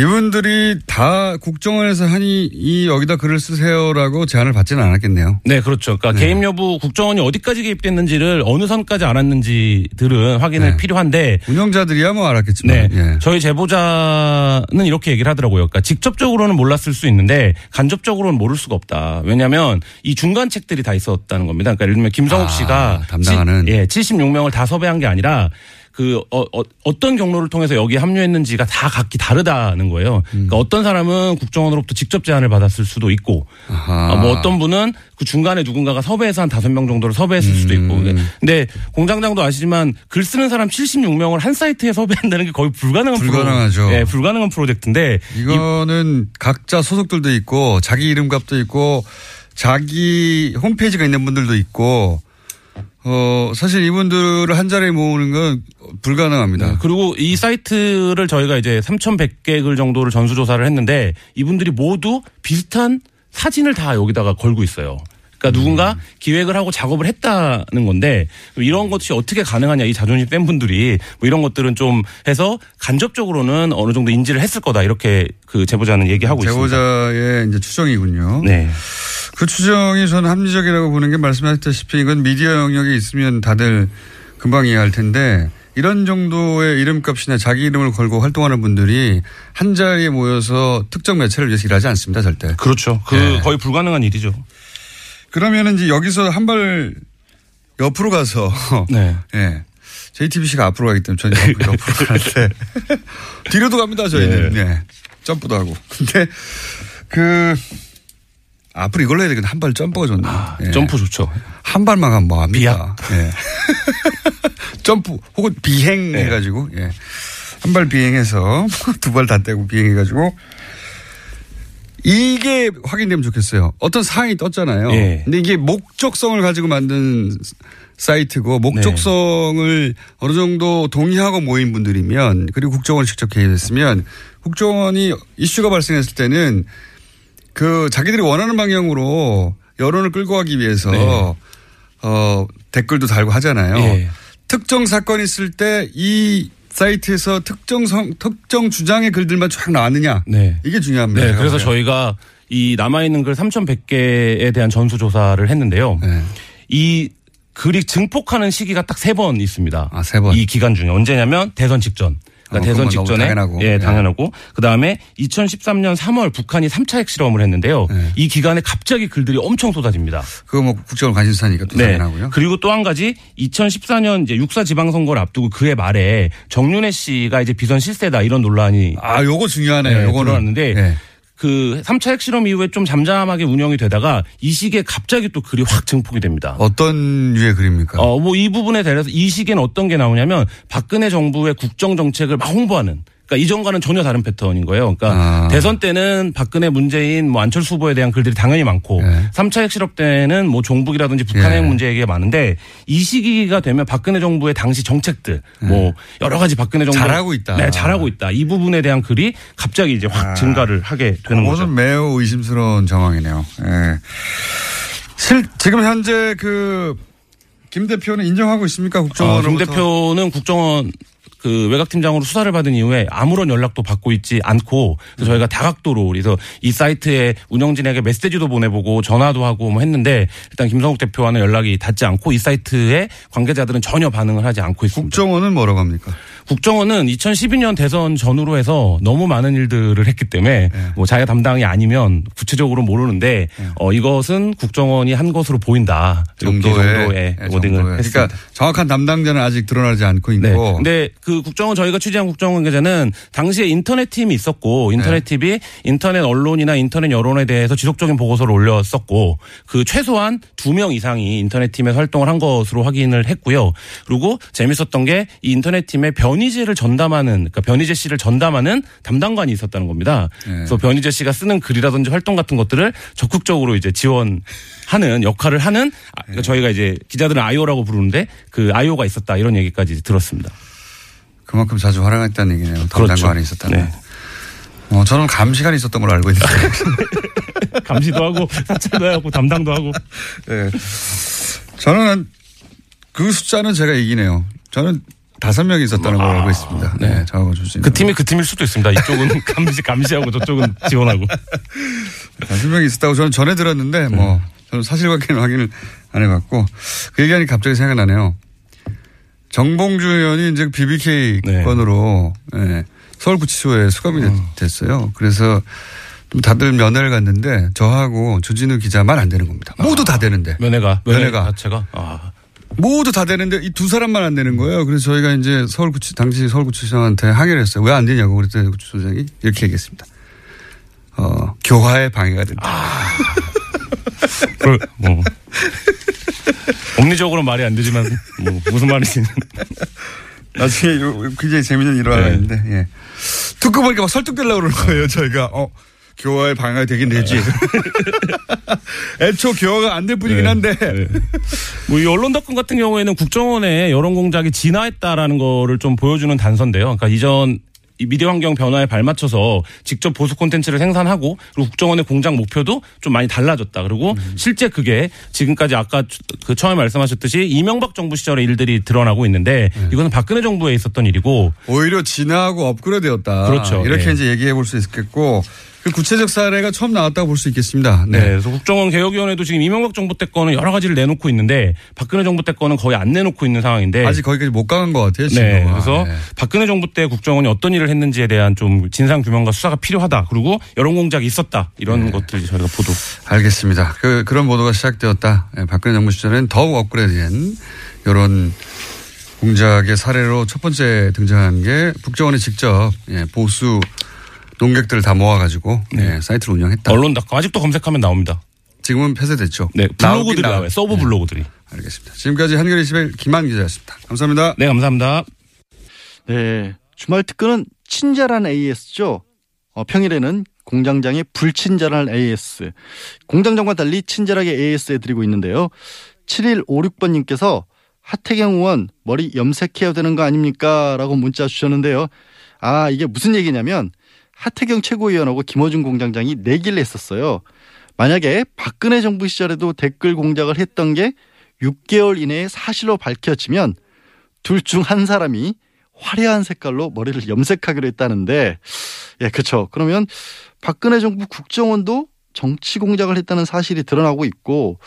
이분들이 다 국정원에서 하니 이 여기다 글을 쓰세요라고 제안을 받지는 않았겠네요. 네, 그렇죠. 그러니까 개입 여부 국정원이 어디까지 개입됐는지를 어느 선까지 알았는지들은 확인을 네. 필요한데 운영자들이야 뭐 알았겠지만. 네. 예. 저희 제보자는 이렇게 얘기를 하더라고요. 그러니까 직접적으로는 몰랐을 수 있는데 간접적으로는 모를 수가 없다. 왜냐하면 이 중간 책들이 다 있었다는 겁니다. 그러니까 예를 들면 김성욱 아, 씨가 담당하는. 치- 예, 76명을 다 섭외한 게 아니라 그 어, 어, 떤 경로를 통해서 여기에 합류했는지가 다 각기 다르다는 거예요. 그러니까 어떤 사람은 국정원으로부터 직접 제안을 받았을 수도 있고, 아하. 어, 뭐 어떤 분은 그 중간에 누군가가 섭외해서 한 다섯 명 정도를 섭외했을 수도 있고. 음. 근데 공장장도 아시지만 글 쓰는 사람 76명을 한 사이트에 섭외한다는 게 거의 불가능한 불가능하죠. 프로, 예, 불가능한 프로젝트인데 이거는 각자 소속들도 있고 자기 이름값도 있고 자기 홈페이지가 있는 분들도 있고 어 사실 이분들을 한 자리에 모으는 건 불가능합니다. 네, 그리고 이 사이트를 저희가 이제 3,100개 글 정도를 전수조사를 했는데 이분들이 모두 비슷한 사진을 다 여기다가 걸고 있어요. 그러니까 누군가 기획을 하고 작업을 했다는 건데 이런 것이 어떻게 가능하냐 이 자존심 뺀 분들이 뭐 이런 것들은 좀 해서 간접적으로는 어느 정도 인지를 했을 거다 이렇게 그 제보자는 얘기하고 있습니다. 제보자의 이제 추정이군요. 네. 그 추정이 저는 합리적이라고 보는 게 말씀하셨다시피 이건 미디어 영역에 있으면 다들 금방 이해할 텐데 이런 정도의 이름값이나 자기 이름을 걸고 활동하는 분들이 한 자리에 모여서 특정 매체를 위해서 일하지 않습니다, 절대. 그렇죠. 그 네. 거의 불가능한 일이죠. 그러면은 이제 여기서 한 발 옆으로 가서 네. 예. JTBC가 앞으로 가기 때문에 저는 옆- 옆으로 가는데 뒤로도 갑니다 저희는. 예. 점프도 하고. 근데 그 앞으로 이걸로 해야 되겠네. 한 발 점프가 좋네. 예. 점프 좋죠. 한 발만 가면 뭐 합니까? 예. 점프 혹은 비행 네. 해가지고 예. 한 발 비행해서 두 발 다 떼고 비행해가지고 이게 확인되면 좋겠어요. 어떤 사항이 떴잖아요. 예. 근데 이게 목적성을 가지고 만든 사이트고 목적성을 어느 정도 동의하고 모인 분들이면 그리고 국정원이 직접 개입했으면 국정원이 이슈가 발생했을 때는 그 자기들이 원하는 방향으로 여론을 끌고 가기 위해서 네. 어 댓글도 달고 하잖아요. 예. 특정 사건이 있을 때 이 사이트에서 특정 성, 특정 주장의 글들만 쫙 나왔느냐. 네. 이게 중요합니다. 네, 그래서. 저희가 이 남아있는 글 3,100개에 대한 전수조사를 했는데요. 네. 이 글이 증폭하는 시기가 딱 세 번 있습니다. 아, 세 번. 이 기간 중에 언제냐면 대선 직전. 그러니까 어, 대선 직전에 당연하고. 예, 예. 당연하고 그다음에 2013년 3월 북한이 3차 핵실험을 했는데요. 네. 이 기간에 갑자기 글들이 엄청 쏟아집니다. 그거 뭐 국정원 관심사니까 또 당연하고요. 네. 그리고 또 한 가지 2014년 이제 육사 지방선거를 앞두고 그해 말에 정윤혜 씨가 이제 비선 실세다 이런 논란이 아, 요거 중요하네요. 네, 요거는. 네. 그 3차 핵실험 이후에 좀 잠잠하게 운영이 되다가 이 시기에 갑자기 또 글이 확 증폭이 됩니다. 어떤 유의 글입니까? 어, 뭐 이 부분에 대해서 이 시기에는 어떤 게 나오냐면 박근혜 정부의 국정 정책을 막 홍보하는 그러니까 이전과는 전혀 다른 패턴인 거예요. 그러니까 아. 대선 때는 박근혜 문재인 뭐 안철수 후보에 대한 글들이 당연히 많고 네. 3차 핵실험 때는 뭐 종북이라든지 북한 예. 핵 문제 얘기가 많은데 이 시기가 되면 박근혜 정부의 당시 정책들 뭐 여러 가지 박근혜 정부 네. 잘하고 있다. 네, 잘하고 있다. 이 부분에 대한 글이 갑자기 이제 확 증가를 하게 되는 거죠. 그것은 매우 의심스러운 정황이네요. 예. 실, 지금 현재 그, 김 대표는 인정하고 있습니까? 어, 국정원으로부터. 김 대표는 국정원 그 외곽팀장으로 수사를 받은 이후에 아무런 연락도 받고 있지 않고 그래서 저희가 다각도로 그래서 이 사이트에 운영진에게 메시지도 보내보고 전화도 하고 뭐 했는데 일단 김성욱 대표와는 연락이 닿지 않고 이 사이트에 관계자들은 전혀 반응을 하지 않고 있습니다. 국정원은 뭐라고 합니까? 국정원은 2012년 대선 전후로 해서 너무 많은 일들을 했기 때문에 네. 뭐 자기가 담당이 아니면 구체적으로 모르는데 어, 이것은 국정원이 한 것으로 보인다. 이렇게 정도의, 예, 워딩을 정도의. 했습니다. 그러니까 정확한 담당자는 아직 드러나지 않고 있고. 네. 근데 그 국정원 저희가 취재한 국정원 관계자는 당시에 인터넷 팀이 있었고 인터넷 네. 팀이 인터넷 언론이나 인터넷 여론에 대해서 지속적인 보고서를 올렸었고 그 최소한 두 명 이상이 인터넷 팀에서 활동을 한 것으로 확인을 했고요. 그리고 재밌었던 게 이 인터넷 팀에 변 희재를 전담하는 그러니까 변희재 씨를 전담하는 담당관이 있었다는 겁니다. 네. 그래서 변희재 씨가 쓰는 글이라든지 활동 같은 것들을 적극적으로 이제 지원하는 역할을 하는 아, 그러니까 저희가 이제 기자들은 아이오라고 부르는데 그 아이오가 있었다 이런 얘기까지 들었습니다. 그만큼 자주 활용했다는 얘기네요. 담당관이 그렇죠. 있었다는. 네. 어, 저는 감시관이 있었던 걸로 알고 있는데. 감시도 하고 사찰도 하고 담당도 하고. 네. 저는 그 숫자는 제가 이기네요. 저는 다섯 명이 있었다는 걸 알고 있습니다. 네. 네. 저하고 조진. 그 팀이 그 팀일 수도 있습니다. 이쪽은 감시 감시하고 저쪽은 지원하고. 다섯 명이 있었다고 저는 전해 들었는데 뭐 저는 사실관계는 확인을 안 해봤고 그 얘기하니 갑자기 생각나네요. 정봉주 의원이 이제 BBK 네. 건으로 예, 서울구치소에 수감이 됐- 됐어요. 그래서 좀 다들 면회를 갔는데 저하고 주진우 기자만 안 되는 겁니다. 모두 다 되는데. 면회가 면회가. 자체가 아, 모두 다 되는데 이 두 사람만 안 되는 거예요. 그래서 저희가 이제 서울구치 당시 서울구치소장한테 항의를 했어요. 왜 안 되냐고 그랬더니 구치소장이 이렇게 얘기했습니다. 어 교화에 방해가 된다. 그, 뭐. 법리적으로 말이 안 되지만 뭐 무슨 말인지 나중에 굉장히 재밌는 일화가 네. 있는데 예. 듣고 보니까 막 설득되려고 그러는 거예요. 저희가 어 교화에 방해가 되긴 되지. 애초 교화가 안될 뿐이긴 한데 뭐이 언론 덕분 같은 경우에는 국정원의 여론 공작이 진화했다라는 거를 좀 보여주는 단서인데요. 그러니까 이전 이 미디어 환경 변화에 발맞춰서 직접 보수 콘텐츠를 생산하고 그리고 국정원의 공작 목표도 좀 많이 달라졌다. 그리고 실제 그게 지금까지 아까 그 처음에 말씀하셨듯이 이명박 정부 시절의 일들이 드러나고 있는데 이거는 박근혜 정부에 있었던 일이고 오히려 진화하고 업그레이드였다. 그렇죠. 이렇게 예. 이제 얘기해 볼 수 있겠고 그 구체적 사례가 처음 나왔다고 볼 수 있겠습니다. 네. 네. 그래서 국정원 개혁위원회도 지금 이명박 정부 때 거는 여러 가지를 내놓고 있는데 박근혜 정부 때 거는 거의 안 내놓고 있는 상황인데 아직 거기까지 못 가는 것 같아요. 지금. 네. 그래서 네. 박근혜 정부 때 국정원이 어떤 일을 했는지에 대한 좀 진상 규명과 수사가 필요하다. 그리고 여론 공작이 있었다. 이런 네. 것들 저희가 보도. 알겠습니다. 그, 그런 보도가 시작되었다. 예, 박근혜 정부 시절엔 더욱 업그레이드된 이런 공작의 사례로 첫 번째 등장한 게 국정원이 직접 예, 보수 농객들을 다 모아가지고 예, 사이트를 운영했다. 언론닷컴 아직도 검색하면 나옵니다. 지금은 폐쇄됐죠. 네. 블로그들이 나와요. 나와요. 서버 블로그들이. 알겠습니다. 지금까지 한겨레 21 김한 기자였습니다. 감사합니다. 네, 감사합니다. 네. 주말 특근은 친절한 AS죠. 어, 평일에는 공장장의 불친절한 AS. 공장장과 달리 친절하게 AS 해드리고 있는데요. 7156번님께서 하태경 의원 머리 염색해야 되는 거 아닙니까? 라고 문자 주셨는데요. 아, 이게 무슨 얘기냐면 하태경 최고위원하고 김어준 공장장이 내기를 했었어요. 만약에 박근혜 정부 시절에도 댓글 공작을 했던 게 6개월 이내에 사실로 밝혀지면 둘 중 한 사람이 화려한 색깔로 머리를 염색하기로 했다는데, 예, 그렇죠. 그러면 박근혜 정부 국정원도 정치 공작을 했다는 사실이 드러나고 있고,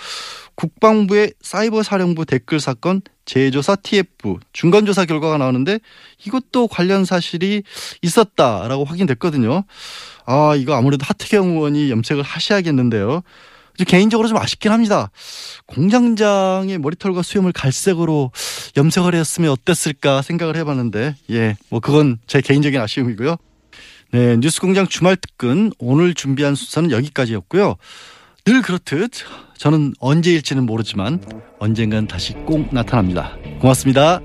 국방부의 사이버 사령부 댓글 사건 재조사 TF 중간조사 결과가 나오는데 이것도 관련 사실이 있었다라고 확인됐거든요. 아, 이거 아무래도 하태경 의원이 염색을 하셔야겠는데요. 저 개인적으로 좀 아쉽긴 합니다. 공장장의 머리털과 수염을 갈색으로 염색을 했으면 어땠을까 생각을 해봤는데, 예, 뭐 그건 제 개인적인 아쉬움이고요. 네, 뉴스공장 주말 특근 오늘 준비한 순서는 여기까지였고요. 늘 그렇듯 저는 언제일지는 모르지만 언젠간 다시 꼭 나타납니다. 고맙습니다.